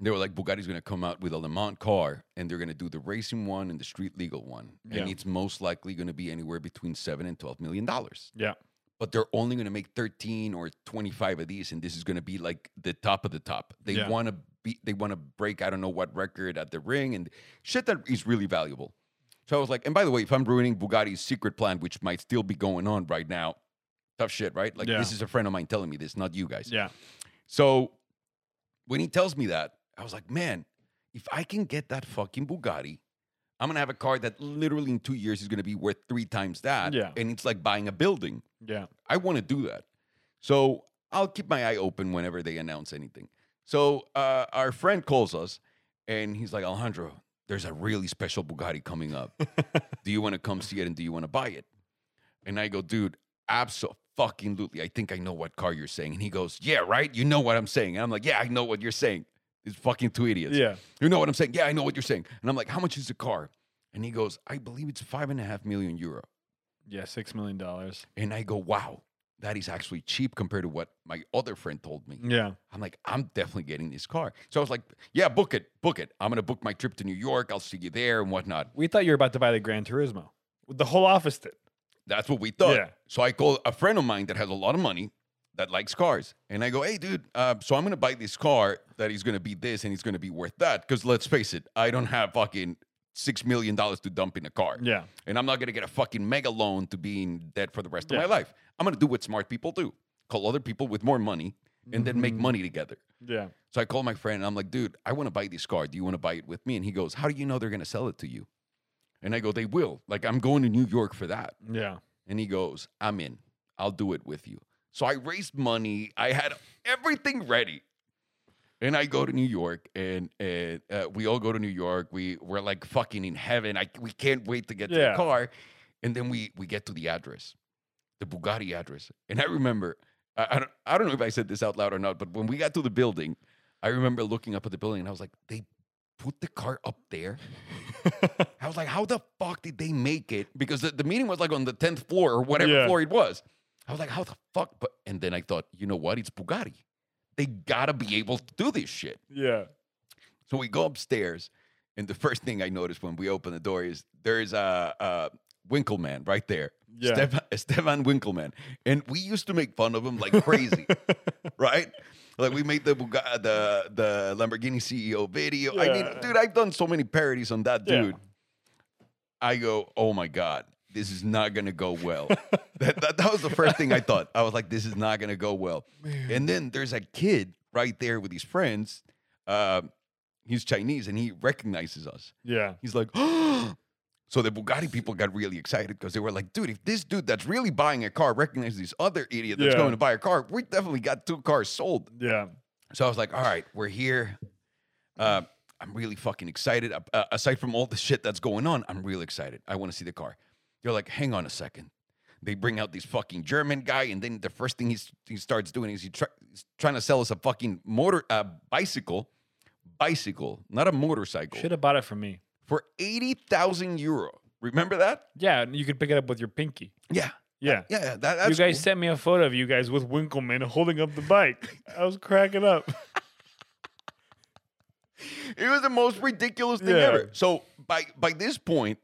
they were like Bugatti's going to come out with a Le Mans car, and they're going to do the racing one and the street legal one, and it's most likely going to be anywhere between seven and twelve million dollars. Yeah. But they're only going to make thirteen or twenty-five of these, and this is going to be like the top of the top. They Yeah. want to be, they want to break I don't know what record at the ring and shit that is really valuable. So I was like, and by the way, if I'm ruining Bugatti's secret plan, which might still be going on right now, tough shit, right? Like Yeah. this is a friend of mine telling me this, not you guys. Yeah. So when he tells me that, I was like, man, if I can get that fucking Bugatti, I'm gonna have a car that literally in two years is gonna be worth three times that. Yeah. And it's like buying a building. Yeah. I want to do that. So I'll keep my eye open whenever they announce anything. So uh, our friend calls us and he's like, Alejandro, there's a really special Bugatti coming up. do you want to come see it and do you want to buy it? And I go, dude, absolutely. I think I know what car you're saying. And he goes, yeah, right. You know what I'm saying. And I'm like, yeah, I know what you're saying. It's fucking two idiots. Yeah. You know what I'm saying? Yeah, I know what you're saying. And I'm like, how much is the car? And he goes, I believe it's five and a half million euro. Yeah. Six million dollars. And I go, wow, that is actually cheap compared to what my other friend told me. Yeah. I'm like, I'm definitely getting this car. So I was like, yeah, book it, book it. I'm gonna book my trip to New York. I'll see you there and whatnot. We thought you were about to buy the Gran Turismo. The whole office did. That's what we thought. Yeah. So I call a friend of mine that has a lot of money that likes cars, and I go, hey, dude, uh, so I'm gonna buy this car that is gonna be this and it's gonna be worth that. Because let's face it, I don't have fucking six million dollars to dump in a car. Yeah. And I'm not gonna get a fucking mega loan to be in debt for the rest Yeah. of my life. I'm gonna do what smart people do: call other people with more money and then make Mhm. money together. Yeah. So I call my friend and I'm like, dude, I want to buy this car. Do you want to buy it with me? And he goes, How do you know they're gonna sell it to you? And I go, They will. Like I'm going to New York for that. Yeah. And he goes, I'm in. I'll do it with you. So I raised money. I had everything ready. And I go to New York, and, and uh, we all go to New York. We we're like fucking in heaven. I we can't wait to get to Yeah. the car. And then we we get to the address, the Bugatti address. And I remember, I, I don't I don't know if I said this out loud or not, but when we got to the building, I remember looking up at the building, and I was like, they put the car up there. I was like, how the fuck did they make it? Because the, the meeting was like on the 10th floor or whatever Yeah. floor it was. I was like, how the fuck? But and then I thought, you know what? It's Bugatti. They gotta be able to do this shit. yeah. So we go upstairs, and the first thing I notice when we open the door is there's a, a Winkelmann right there. Yeah. Stephan, Stephan Winkelmann. And we used to make fun of him like crazy, right? Like we made the Bugatti, the the Lamborghini CEO video. I mean, dude, I've done so many parodies on that Yeah. dude. I go, oh my god, this is not gonna go well. that, that that was the first thing I thought. I was like, this is not gonna go well. And then there's a kid right there with his friends. Uh, he's Chinese and he recognizes us. Yeah. He's like, so the Bugatti people got really excited because they were like, dude, if this dude that's really buying a car recognizes this other idiot that's Yeah. going to buy a car, we definitely got two cars sold. Yeah. So I was like, all right, we're here. Uh, I'm really fucking excited. Uh, aside from all the shit that's going on, I'm real excited. I want to see the car. They're like, hang on a second. They bring out this fucking German guy, and then the first thing he's, he starts doing is he try, he's trying to sell us a fucking motor, uh, bicycle, bicycle, not a motorcycle, Should have bought it from me. for eighty thousand euro. Remember that? Yeah. You could pick it up with your pinky. Yeah, Yeah. yeah. yeah, That, that's you guys cool. sent me a photo of you guys with Winkelmann holding up the bike. I was cracking up. It was the most ridiculous thing Yeah. ever. So by by this point,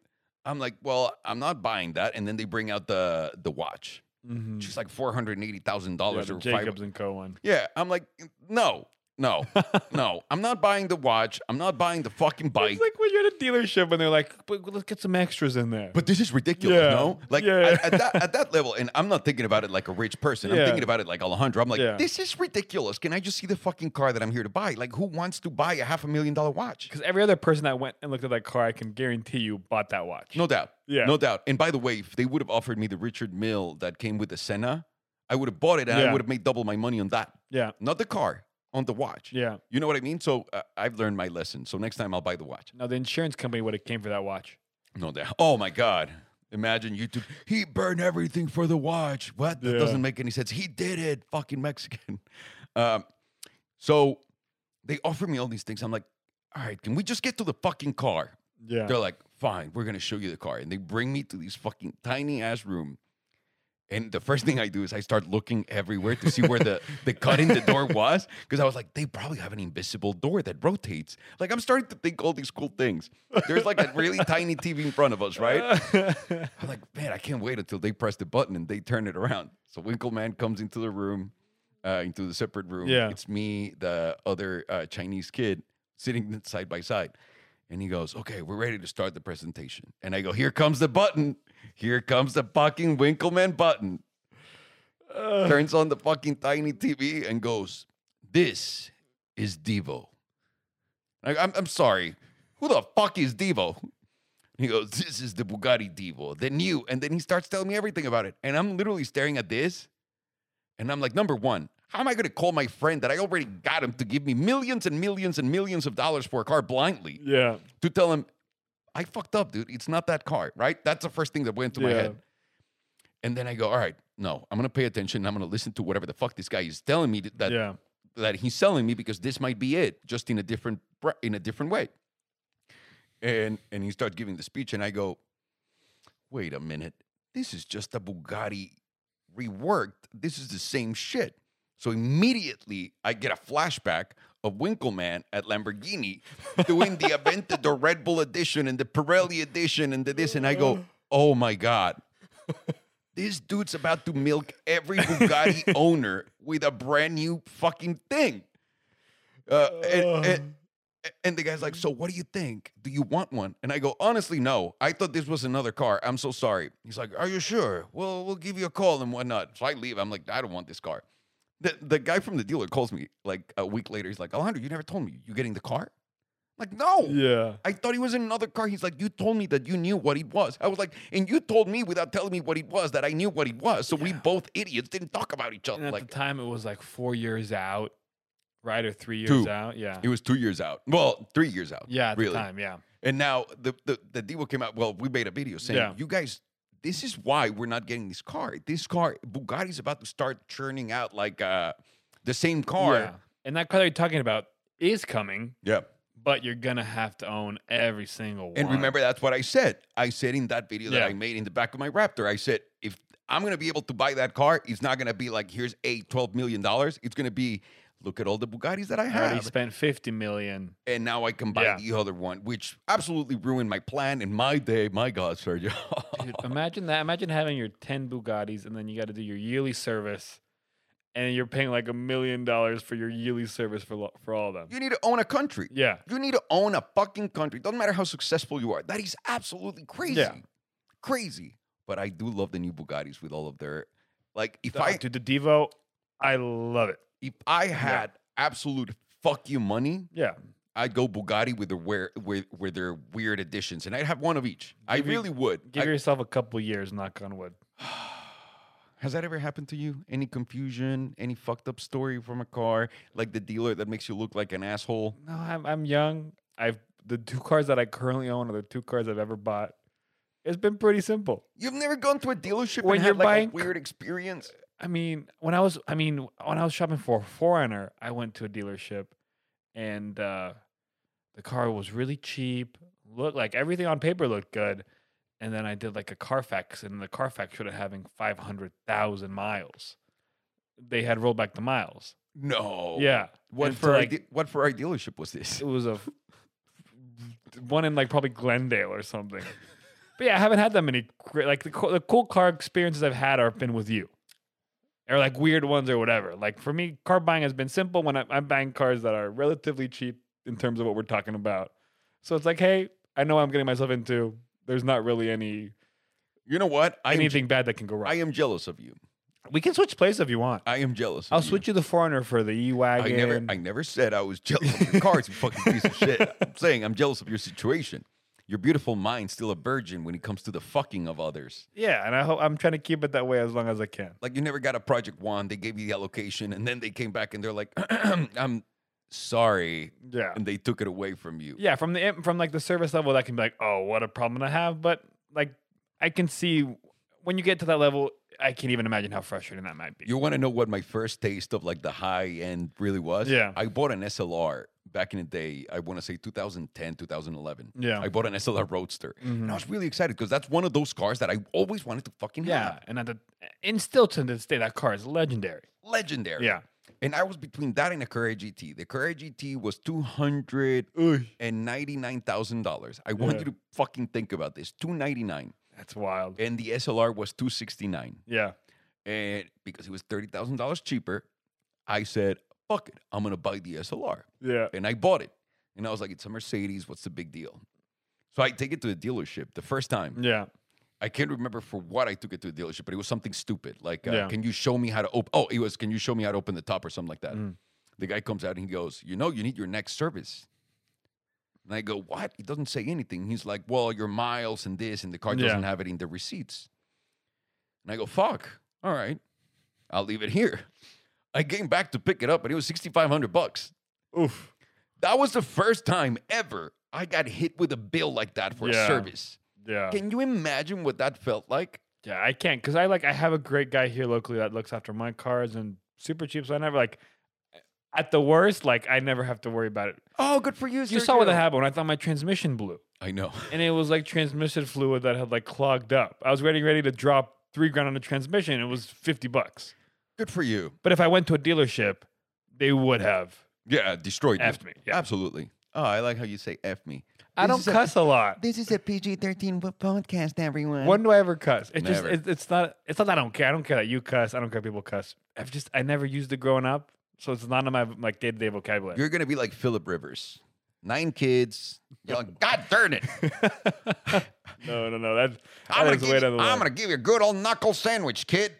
I'm like, well, I'm not buying that. And then they bring out the the watch. Mhm. She's like four hundred eighty thousand Yeah, dollars or Jacobs five. and Co. one. Yeah, I'm like, no, no, no. I'm not buying the watch. I'm not buying the fucking bike. It's like when you're at a dealership and they're like, but let's get some extras in there. But this is ridiculous, Yeah, no? Like yeah. at, at that at that level, and I'm not thinking about it like a rich person. I'm Yeah. thinking about it like Alejandro. I'm like, Yeah. this is ridiculous. Can I just see the fucking car that I'm here to buy? Like, who wants to buy a half a million dollar watch? Because every other person that went and looked at that car, I can guarantee you bought that watch. No doubt. Yeah. No doubt. And by the way, if they would have offered me the Richard Mille that came with the Senna, I would have bought it and I would have made double my money on that. Yeah. Not the car, on the watch. Yeah. You know what I mean? So uh, I've learned my lesson. So next time I'll buy the watch. Now the insurance company would have came for that watch. No doubt. Oh my God. Imagine YouTube. He burned everything for the watch. What? That Yeah. doesn't make any sense. He did it. Fucking Mexican. Um, so they offer me all these things. I'm like, all right, can we just get to the fucking car? Yeah. They're like, fine, we're gonna show you the car. And they bring me to this fucking tiny ass room. And the first thing I do is I start looking everywhere to see where the, the cut in the door was. Because I was like, they probably have an invisible door that rotates. Like, I'm starting to think all these cool things. There's like a really tiny TV in front of us, right? I'm like, man, I can't wait until they press the button and they turn it around. So Winkelmann comes into the room, uh, into the separate room. Yeah. It's me, the other uh, Chinese kid, sitting side by side. And he goes, okay, we're ready to start the presentation. And I go, here comes the button. Here comes the fucking Winkelmann button. Turns on the fucking tiny TV and goes, this is Divo. Like, I'm, I'm sorry. Who the fuck is Divo? He goes, This is the Bugatti Divo, the new. And then he starts telling me everything about it. And I'm literally staring at this. And I'm like, Number one, how am I going to call my friend that I already got him to give me millions and millions and millions of dollars for a car blindly yeah. to tell him, I fucked up, dude. It's not that car, right? That's the first thing that went through my head. And then I go, All right, no, I'm going to pay attention. I'm going to listen to whatever the fuck this guy is telling me that, yeah. that he's selling me because this might be it, just in a different in a different way. And and he starts giving the speech, and I go, "Wait a minute, this is just a Bugatti reworked. This is the same shit." So immediately, I get a flashback of Winkelmann at Lamborghini doing the Aventador Red Bull edition and the Pirelli edition and the this, and I go, "Oh my god." This dude's about to milk every Bugatti owner with a brand new fucking thing. Uh, and, and, and the guy's like, So what do you think? Do you want one? And I go, Honestly, no. I thought this was another car. I'm so sorry. He's like, Are you sure? Well, we'll give you a call and whatnot. So I leave. I'm like, I don't want this car. The, the guy from the dealer calls me like a week later. He's like, Alejandro, you never told me. you're getting the car? I'm like, no. Yeah. I thought he was in another car. He's like, you told me that you knew what he was. I was like, and you told me without telling me what he was that I knew what he was. So we both idiots didn't talk about each And other. at Like the time, it was like four years out, right? Or three years Two. out. Yeah. it was two years out. Well, three years out. Yeah, at really. the time. Yeah. And now the the the deal came out. Well, we made a video saying, Yeah. you guys, this is why we're not getting this car. This car, Bugatti's about to start churning out like uh the same car. Yeah. And that car that you're talking about is coming, Yeah. but you're gonna have to own every single one. And remember, that's what I said. I said in that video that Yeah. I made in the back of my Raptor, I said, if I'm going to be able to buy that car, it's not going to be like, here's eight, $12 million. It's going to be, look at all the Bugattis that I have. I already spent fifty million. And now I can buy Yeah. the other one, which absolutely ruined my plan in my day. My God, Sergio. Dude, imagine that. Imagine having your ten Bugattis, and then you got to do your yearly service, and you're paying like a million dollars for your yearly service for lo- for all of them. you need to own a country. Yeah. You need to own a fucking country. Doesn't matter how successful you are. That is absolutely crazy. Yeah. Crazy. But I do love the new Bugattis with all of their, like, if Oh, I dude, the Divo, I love it. If I had absolute fuck you money, Yeah. I'd go Bugatti with the where with with their weird additions, and I'd have one of each. I Give you- really would. Give I- yourself a couple years, knock on wood. Has that ever happened to you? Any confusion? Any fucked up story from a car, like the dealer that makes you look like an asshole? No, I'm I'm young. I've the two cars that I currently own are the two cars I've ever bought. It's been pretty simple. You've never gone to a dealership When and you're had like buying a weird experience. I mean, when I was I mean, when I was shopping for a Forester, I went to a dealership and uh the car was really cheap. Looked like everything on paper looked good. And then I did like a Carfax and the Carfax showed it having 500,000 miles. They had rolled back the miles. No. Yeah. What for? Like, like- what for? Our dealership was this? It was a one in like probably Glendale or something. But yeah, I haven't had that many great, like the, co- the cool car experiences I've had are been with you, or like weird ones or whatever. Like for me, car buying has been simple when I, I'm buying cars that are relatively cheap in terms of what we're talking about. So it's like, hey, I know I'm getting myself into. There's not really any You know what? I am, anything bad that can go wrong. I am jealous of you. we can switch places if you want. I am jealous. Of I'll you. switch you the Forester for the E I wagon. never, I never said I was jealous of your cars, you fucking piece of shit. I'm saying I'm jealous of your situation. Your beautiful mind's still a virgin when it comes to the fucking of others. yeah, and I hope I'm trying to keep it that way as long as I can. Like you never got a project one. They gave you the allocation, and then they came back and they're like, "I'm sorry," Yeah. and they took it away from you. yeah from the from like the service level that can be like oh what a problem to have but like i can see when you get to that level i can't even imagine how frustrating that might be You want to know what my first taste of like the high end really was? Yeah. I bought an SLR back in the day. I want to say 2010, 2011. Yeah. I bought an SLR Roadster, and Mhm. I was really excited because that's one of those cars that I always wanted to fucking Yeah, have. Yeah, and at the in still to this day, that car is legendary. Legendary. Yeah. And I was between that and a Carrera GT. The Carrera GT was two hundred and ninety nine thousand dollars. I want Yeah. you to fucking think about this: two ninety nine, That's wild. and the SLR was two sixty nine. Yeah. And because it was thirty thousand dollars cheaper, I said, "Fuck it, I'm gonna buy the SLR." Yeah. and I bought it. And I was like, it's a Mercedes. What's the big deal? So I take it to the dealership the first time. Yeah. I can't remember for what I took it to the dealership, but it was something stupid. Like, uh, Yeah. can you show me how to open? Oh, it was, can you show me how to open the top or something like that? Mm. The guy comes out and he goes, you know, you need your next service. And I go, what? He doesn't say anything. He's like, well, your miles and this, and the car doesn't have it in the receipts. And I go, fuck. All right, I'll leave it here. I came back to pick it up, and it was sixty five hundred bucks. Oof. That was the first time ever I got hit with a bill like that for Yeah. a service. Yeah. Can you imagine what that felt like? Yeah, I can't because I like I have a great guy here locally that looks after my cars and super cheap. So I never like at the worst, like I never have to worry about it. Oh, good for you. You saw what that happened when I thought my transmission blew. I know. And it was like transmission fluid that had like clogged up. I was ready ready to drop three grand on the transmission. It was fifty bucks. Good for you. But if I went to a dealership, they would have Yeah, destroyed you. effed me. Yeah. Absolutely. Oh, I like how you say F me. I This don't is a- cuss a lot. This is a PG 13 podcast, everyone. When do I ever cuss? It just Never. it, it's not it's not that I don't care. I don't care that you cuss. I don't care if people cuss. I've just I never used it growing up, so it's not in my like day to day vocabulary. You're going to be like Philip Rivers. Nine kids. You're like, God darn it. no, no, no. That, I'm gonna give, the. I'm gonna give you a good old knuckle sandwich, kid.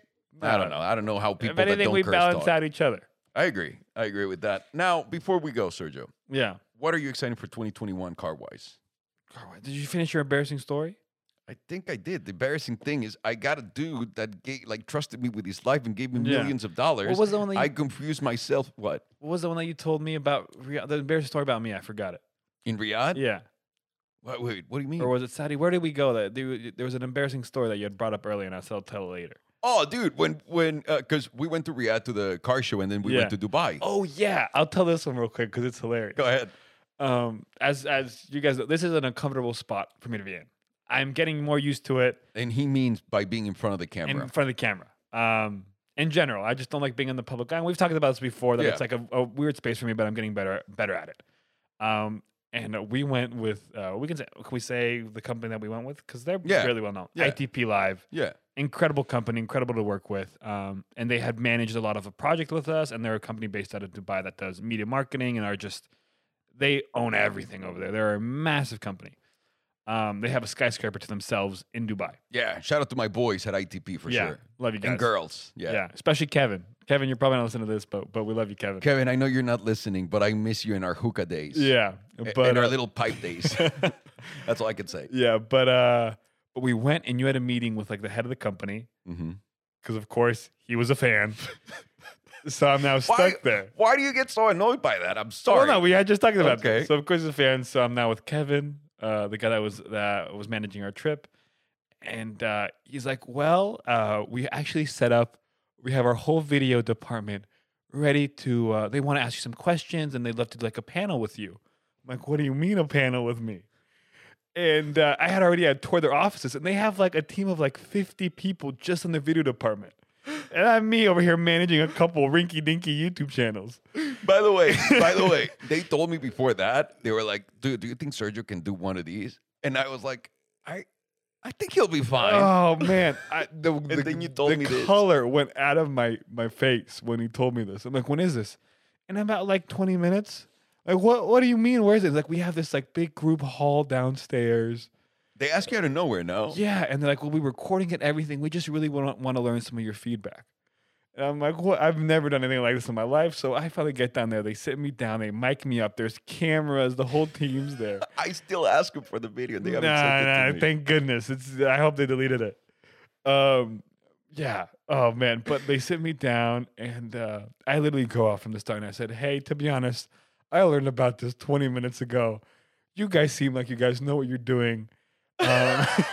I don't know. I don't know how people if anything, we balance talk. out each other. I agree. I agree with that. Now, before we go, Sergio, Yeah. what are you excited for 2021 car wise? car wise? Did you finish your embarrassing story? I think I did. The embarrassing thing is, I got a dude that gave, like trusted me with his life and gave me Yeah. millions of dollars. What was the one that you, I confused myself. What what was the one that you told me about? The embarrassing story about me. I forgot it. in Riyadh? Yeah. Wait, wait, what do you mean? Or was it Saudi? Where did we go? That there, there was an embarrassing story that you had brought up earlier, and I said I'll tell it later. oh, dude, when when because we went to Riyadh to the car show and then we Yeah. went to Dubai. Oh yeah, I'll tell this one real quick because it's hilarious. Go ahead. Um, as as you guys, know, this is an uncomfortable spot for me to be in. I'm getting more used to it And he means by being in front of the camera. in front of the camera. Um, in general, I just don't like being in the public eye. And we've talked about this before that Yeah. it's like a, a weird space for me, but I'm getting better better at it. Um, and we went with uh, we can say can we say the company that we went with because they're Yeah. really well known. Yeah. ITP Live, yeah. incredible company, incredible to work with. Um, and they had managed a lot of a project with us, and they're a company based out of Dubai that does media marketing and are just they own everything over there. They're a massive company. Um, they have a skyscraper to themselves in Dubai. Yeah. Shout out to my boys at ITP for yeah, sure. love you guys. And girls. Yeah. Yeah. especially Kevin. Kevin, you're probably not listening to this, but but we love you, Kevin. Kevin, I know you're not listening, but I miss you in our hookah days. Yeah, but our uh, little pipe days. That's all I can say. yeah, but uh, but we went and you had a meeting with like the head of the company hmm because of course he was a fan. so I'm now stuck Why, there. why do you get so annoyed by that? I'm Oh sorry. no, we had just talked about Okay. this. So of course he's a fan. So I'm now with Kevin, uh, the guy that was that was managing our trip, and uh, he's like, "Well, uh, we actually set up. We have our whole video department ready to. Uh, they want to ask you some questions, and they'd love to do like a panel with you." I'm like, "What do you mean a panel with me?" And uh, I had already had toured their offices, and they have like a team of like 50 people just in the video department. And I'm me over here managing a couple rinky dinky YouTube channels. By the way, by the way, they told me before that they were like, "Dude, do you think Sergio can do one of these?" And I was like, "I, I think he'll be fine." Oh man, I, the, the, then you told the me this. color went out of my my face when he told me this. I'm like, when is this? And about like 20 minutes. Like, what? What do you mean? Where is it? Like, we have this like big group hall downstairs. They ask you out of nowhere, no? Yeah, and they're like, well, we're recording it, everything. We just really want want to learn some of your feedback. And I'm like, what? I've never done anything like this in my life. So I finally get down there. They sit me down. They mic me up. There's cameras. The whole team's there. I still ask them for the video. They nah, haven't sent it nah, to me. thank goodness. It's. I hope they deleted it. Um, yeah. Oh man. But they sit me down, and uh, I literally go off from the start. And I said, "Hey, to be honest, I learned about this 20 minutes ago. You guys seem like you guys know what you're doing. Um,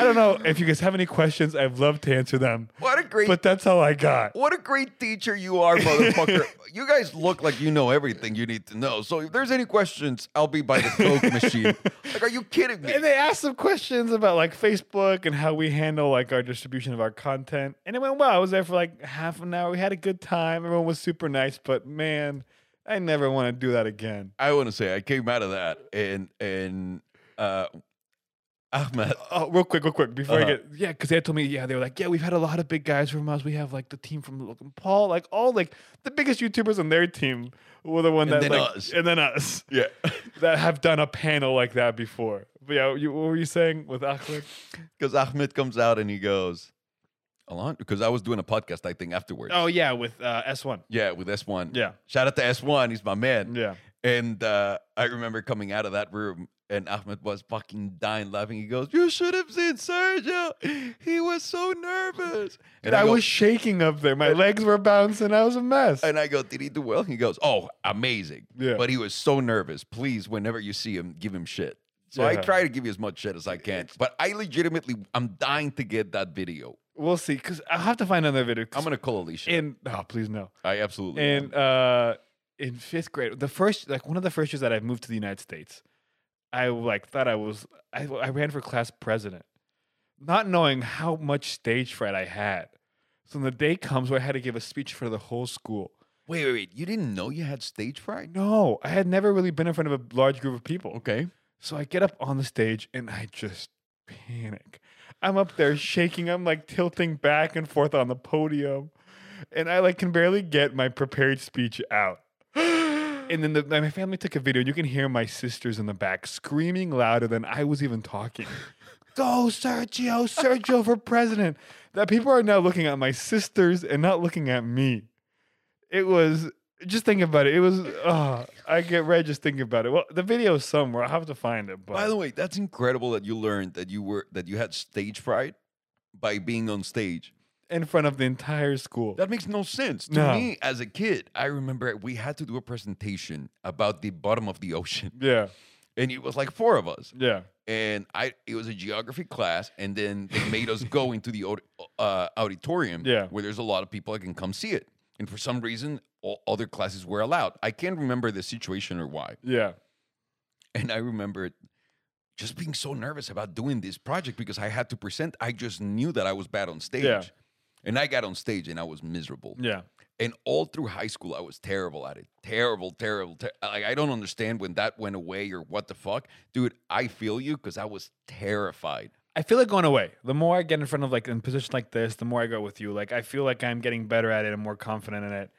I don't know if you guys have any questions. I'd love to answer them. what a great but that's all I got. What a great teacher you are, motherfucker. you guys look like you know everything you need to know. So if there's any questions, I'll be by the Coke machine. Like, are you kidding me? And they asked some questions about like Facebook and how we handle like our distribution of our content. And it went well. I was there for like half an hour. We had a good time. Everyone was super nice, but man, I never want to do that again. I want to say I came out of that and and uh Ahmed. Oh, real quick, real quick, before Uh-huh. I get yeah, because they told me yeah, they were like yeah, we've had a lot of big guys from us. We have like the team from Logan Paul, like all like the biggest YouTubers on their team were the one And that then like, us. and then us Yeah. that have done a panel like that before. But yeah, you, what were you saying with Ahmed? Because Ahmed comes out and he goes, Alon, because I was doing a podcast, I think, afterwards. Oh yeah, with uh, S one. Yeah, with S1. Yeah, Shout out to S1. He's my man. yeah. And uh, I remember coming out of that room and Ahmed was fucking dying laughing. He goes, You should have seen Sergio. He was so nervous. And I, go- was shaking up there. My legs were bouncing. I was a mess. and I go, Did he do well? He goes, Oh, amazing. Yeah. But he was so nervous. Please, whenever you see him, give him shit. So I try to give you as much shit as I can. But I legitimately, I'm dying to get that video. we'll see, because I'll have to find another video. I'm going to call Alicia. And oh please no. I absolutely. And uh in fifth grade, the first like one of the first years that I moved to the United States, I like thought I was I, I ran for class president, not knowing how much stage fright I had. So when the day comes where I had to give a speech for the whole school. Wait, wait, wait. You didn't know you had stage fright? No, I had never really been in front of a large group of people. Okay. So I get up on the stage and I just panic. I'm up there shaking. I'm like tilting back and forth on the podium. And I like can barely get my prepared speech out. And then the, my family took a video. and You can hear my sisters in the back screaming louder than I was even talking. Go, Sergio, Sergio for president. That people are now looking at my sisters and not looking at me. It was just think about it. It was oh, I get red just thinking about it. Well, the video is somewhere. I'll have to find it. But By the way, that's incredible that you learned that you were that you had stage fright by being on stage. In front of the entire school. That makes no sense to No. me as a kid. I remember we had to do a presentation about the bottom of the ocean, yeah, and it was like four of us. yeah, And I, it was a geography class, and then they made us go into the aud- uh, auditorium, Yeah. where there's a lot of people that can come see it. And for some reason, all other classes were allowed. I can't remember the situation or why. yeah. And I remember just being so nervous about doing this project because I had to present. I just knew that I was bad on stage. And I got on stage and I was miserable. Yeah. And all through high school, I was terrible at it. Terrible, terrible. Ter- like, I don't understand when that went away or what the fuck. Dude, I feel you because I was terrified. I feel it going away. The more I get in front of like in position like this, the more I go with you. Like I feel like I'm getting better at it and more confident in it.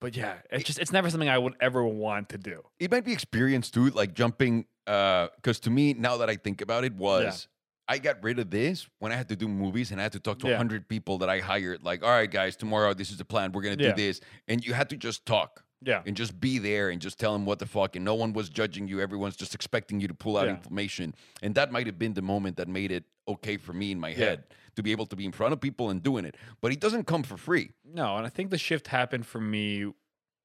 But yeah, it's just it's never something I would ever want to do. It might be experience too, like jumping. Uh, because to me, now that I think about it, was I got rid of this when I had to do movies and I had to talk to a Yeah. 100 people that I hired. Like, all right, guys, tomorrow this is the plan. We're going to Yeah. do this. And you had to just talk. Yeah. and just be there and just tell them what the fuck and no one was judging you everyone's just expecting you to pull out Yeah. information and that might have been the moment that made it okay for me in my head to be able to be in front of people and doing it but it doesn't come for free No, and I think the shift happened for me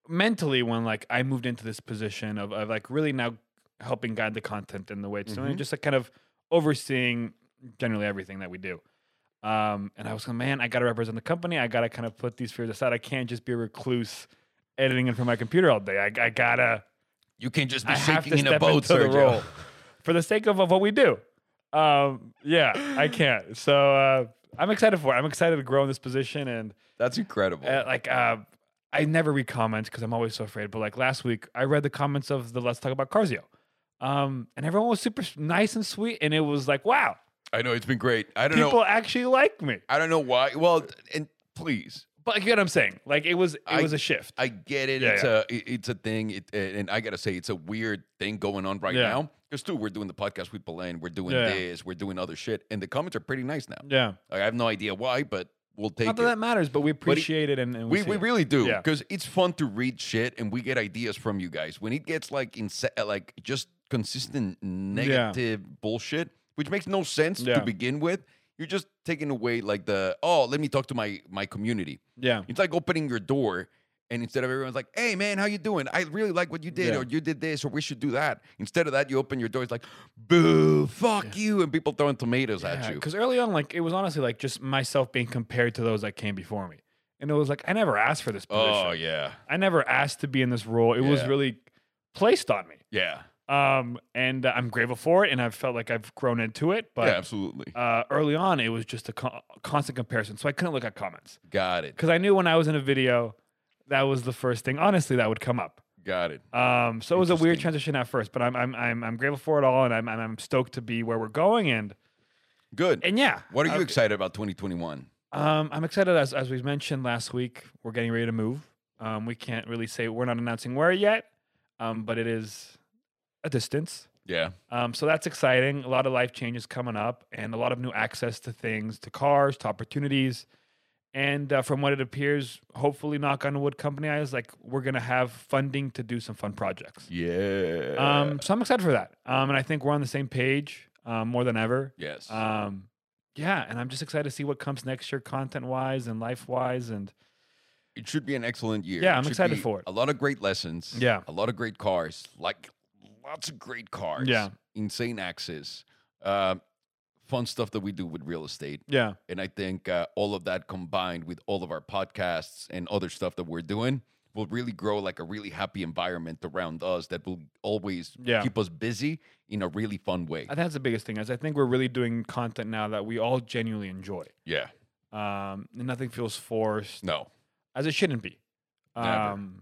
mentally when like I moved into this position of, of like really now helping guide the content in the way it's doing, Mhm. just like kind of overseeing generally everything that we do. Um, and I was like, man, I got to represent the company. I got to kind of put these fears aside. I can't just be a recluse editing in from my computer all day. I, I gotta, you can't just be I have shaking in a boat the Sergio. role for the sake of, of what we do. Um, yeah, I can't. So uh, I'm excited for it. I'm excited to grow in this position and that's incredible uh, like uh, I never read comments because I'm always so afraid. But like last week, I read the comments of the Let's Talk About Carzio, um, and everyone was super nice and sweet, and it was like, wow, i know it's been great i don't know. people know actually like me. i don't know why well and please But you get what I'm saying? Like it was, it I- was a shift. I get it. Yeah, it's yeah. a it- it's a thing. It, and I gotta say, it's a weird thing going on right Yeah. now. Because too, we're doing the podcast with Belen. We're doing this. We're doing other shit, and the comments are pretty nice now. yeah, I have no idea why, but we'll take not it. that that matters, but we appreciate it, and, and we, we, we it. really do because it's fun to read shit and we get ideas from you guys. When it gets like inse- like just consistent negative bullshit, which makes no sense Yeah. to begin with, you're just taking away like the oh, let me talk to my my community. yeah, It's like opening your door And instead of everyone's like, "Hey man, how you doing? I really like what you did, Yeah. or you did this, or we should do that." Instead of that, you open your door, it's like, "Boo, fuck you," and people throwing tomatoes at you. Because early on, like it was honestly like just myself being compared to those that came before me, and it was like I never asked for this oh, position. Oh yeah, I never asked to be in this role. It was really placed on me. yeah, Um, and uh, I'm grateful for it, and I've felt like I've grown into it. But yeah, absolutely. uh, early on, it was just a co- constant comparison, so I couldn't look at comments Got it. because I knew when I was in a video, that was the first thing. Honestly, that would come up. Got it. Um, so it was a weird transition at first, but I'm I'm I'm, I'm grateful for it all, and I'm, I'm I'm stoked to be where we're going, and Good. and yeah. What are you okay. excited about 2021? Um, I'm excited as as we mentioned last week. We're getting ready to move. Um, we can't really say we're not announcing where yet, um, but it is a distance. Yeah. Um, so that's exciting. A lot of life changes coming up, and a lot of new access to things, to cars, to opportunities. And uh, from what it appears, hopefully, knock on wood, company eyes, like we're gonna have funding to do some fun projects. Yeah. Um, so I'm excited for that. Um, and I think we're on the same page um, more than ever. yes. Um, yeah, and I'm just excited to see what comes next year, content wise and life wise, and it should be an excellent year. Yeah, I'm excited for it. A lot of great lessons. Yeah. A lot of great cars. Like lots of great cars. Yeah. Insane access. Uh, fun stuff that we do with real estate. yeah, And I think uh, all of that combined with all of our podcasts and other stuff that we're doing will really grow like a really happy environment around us that will always Yeah. keep us busy in a really fun way. I think that's the biggest thing. Is I think we're really doing content now that we all genuinely enjoy. yeah. Um, and nothing feels forced, No. as it shouldn't be. Um,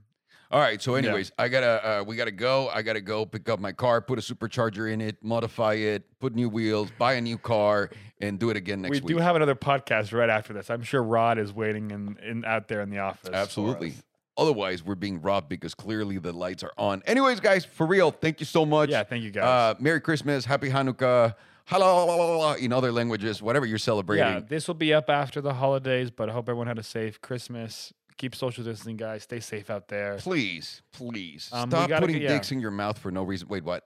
All right. So, Yeah. anyways, I gotta, uh, we gotta go. I gotta go pick up my car, put a supercharger in it, modify it, put new wheels, buy a new car, and do it again next we week. We do have another podcast right after this. I'm sure Rod is waiting in, in out there in the office. Absolutely. Otherwise, we're being robbed because clearly the lights are on. Anyways, guys, for real, thank you so much. Yeah, thank you guys. Uh, Merry Christmas, Happy Hanukkah, hello in other languages, whatever you're celebrating. yeah, this will be up after the holidays, but I hope everyone had a safe Christmas. Keep social distancing, guys. Stay safe out there. Please, please Um, we stop gotta putting get- yeah. dicks in your mouth for no reason. Wait, what?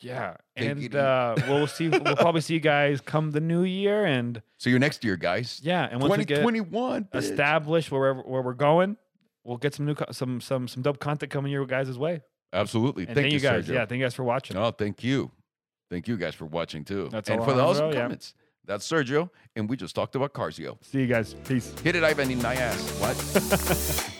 Yeah, and uh, we'll see. We'll probably see you guys come the new year, and See you next year, guys. yeah, and once we get 2021. bitch. established wherever where we're going, we'll get some new co- some some some dope content coming your guys' way. Absolutely. And thank, you guys. Sergio. Yeah, thank you guys for watching. Oh, thank you. Thank you guys for watching too. That's and all for the awesome Alejandro, yeah. comments. That's Sergio, and we just talked about Carsio. See you guys. Peace. Hit it, Ivan in my ass. What?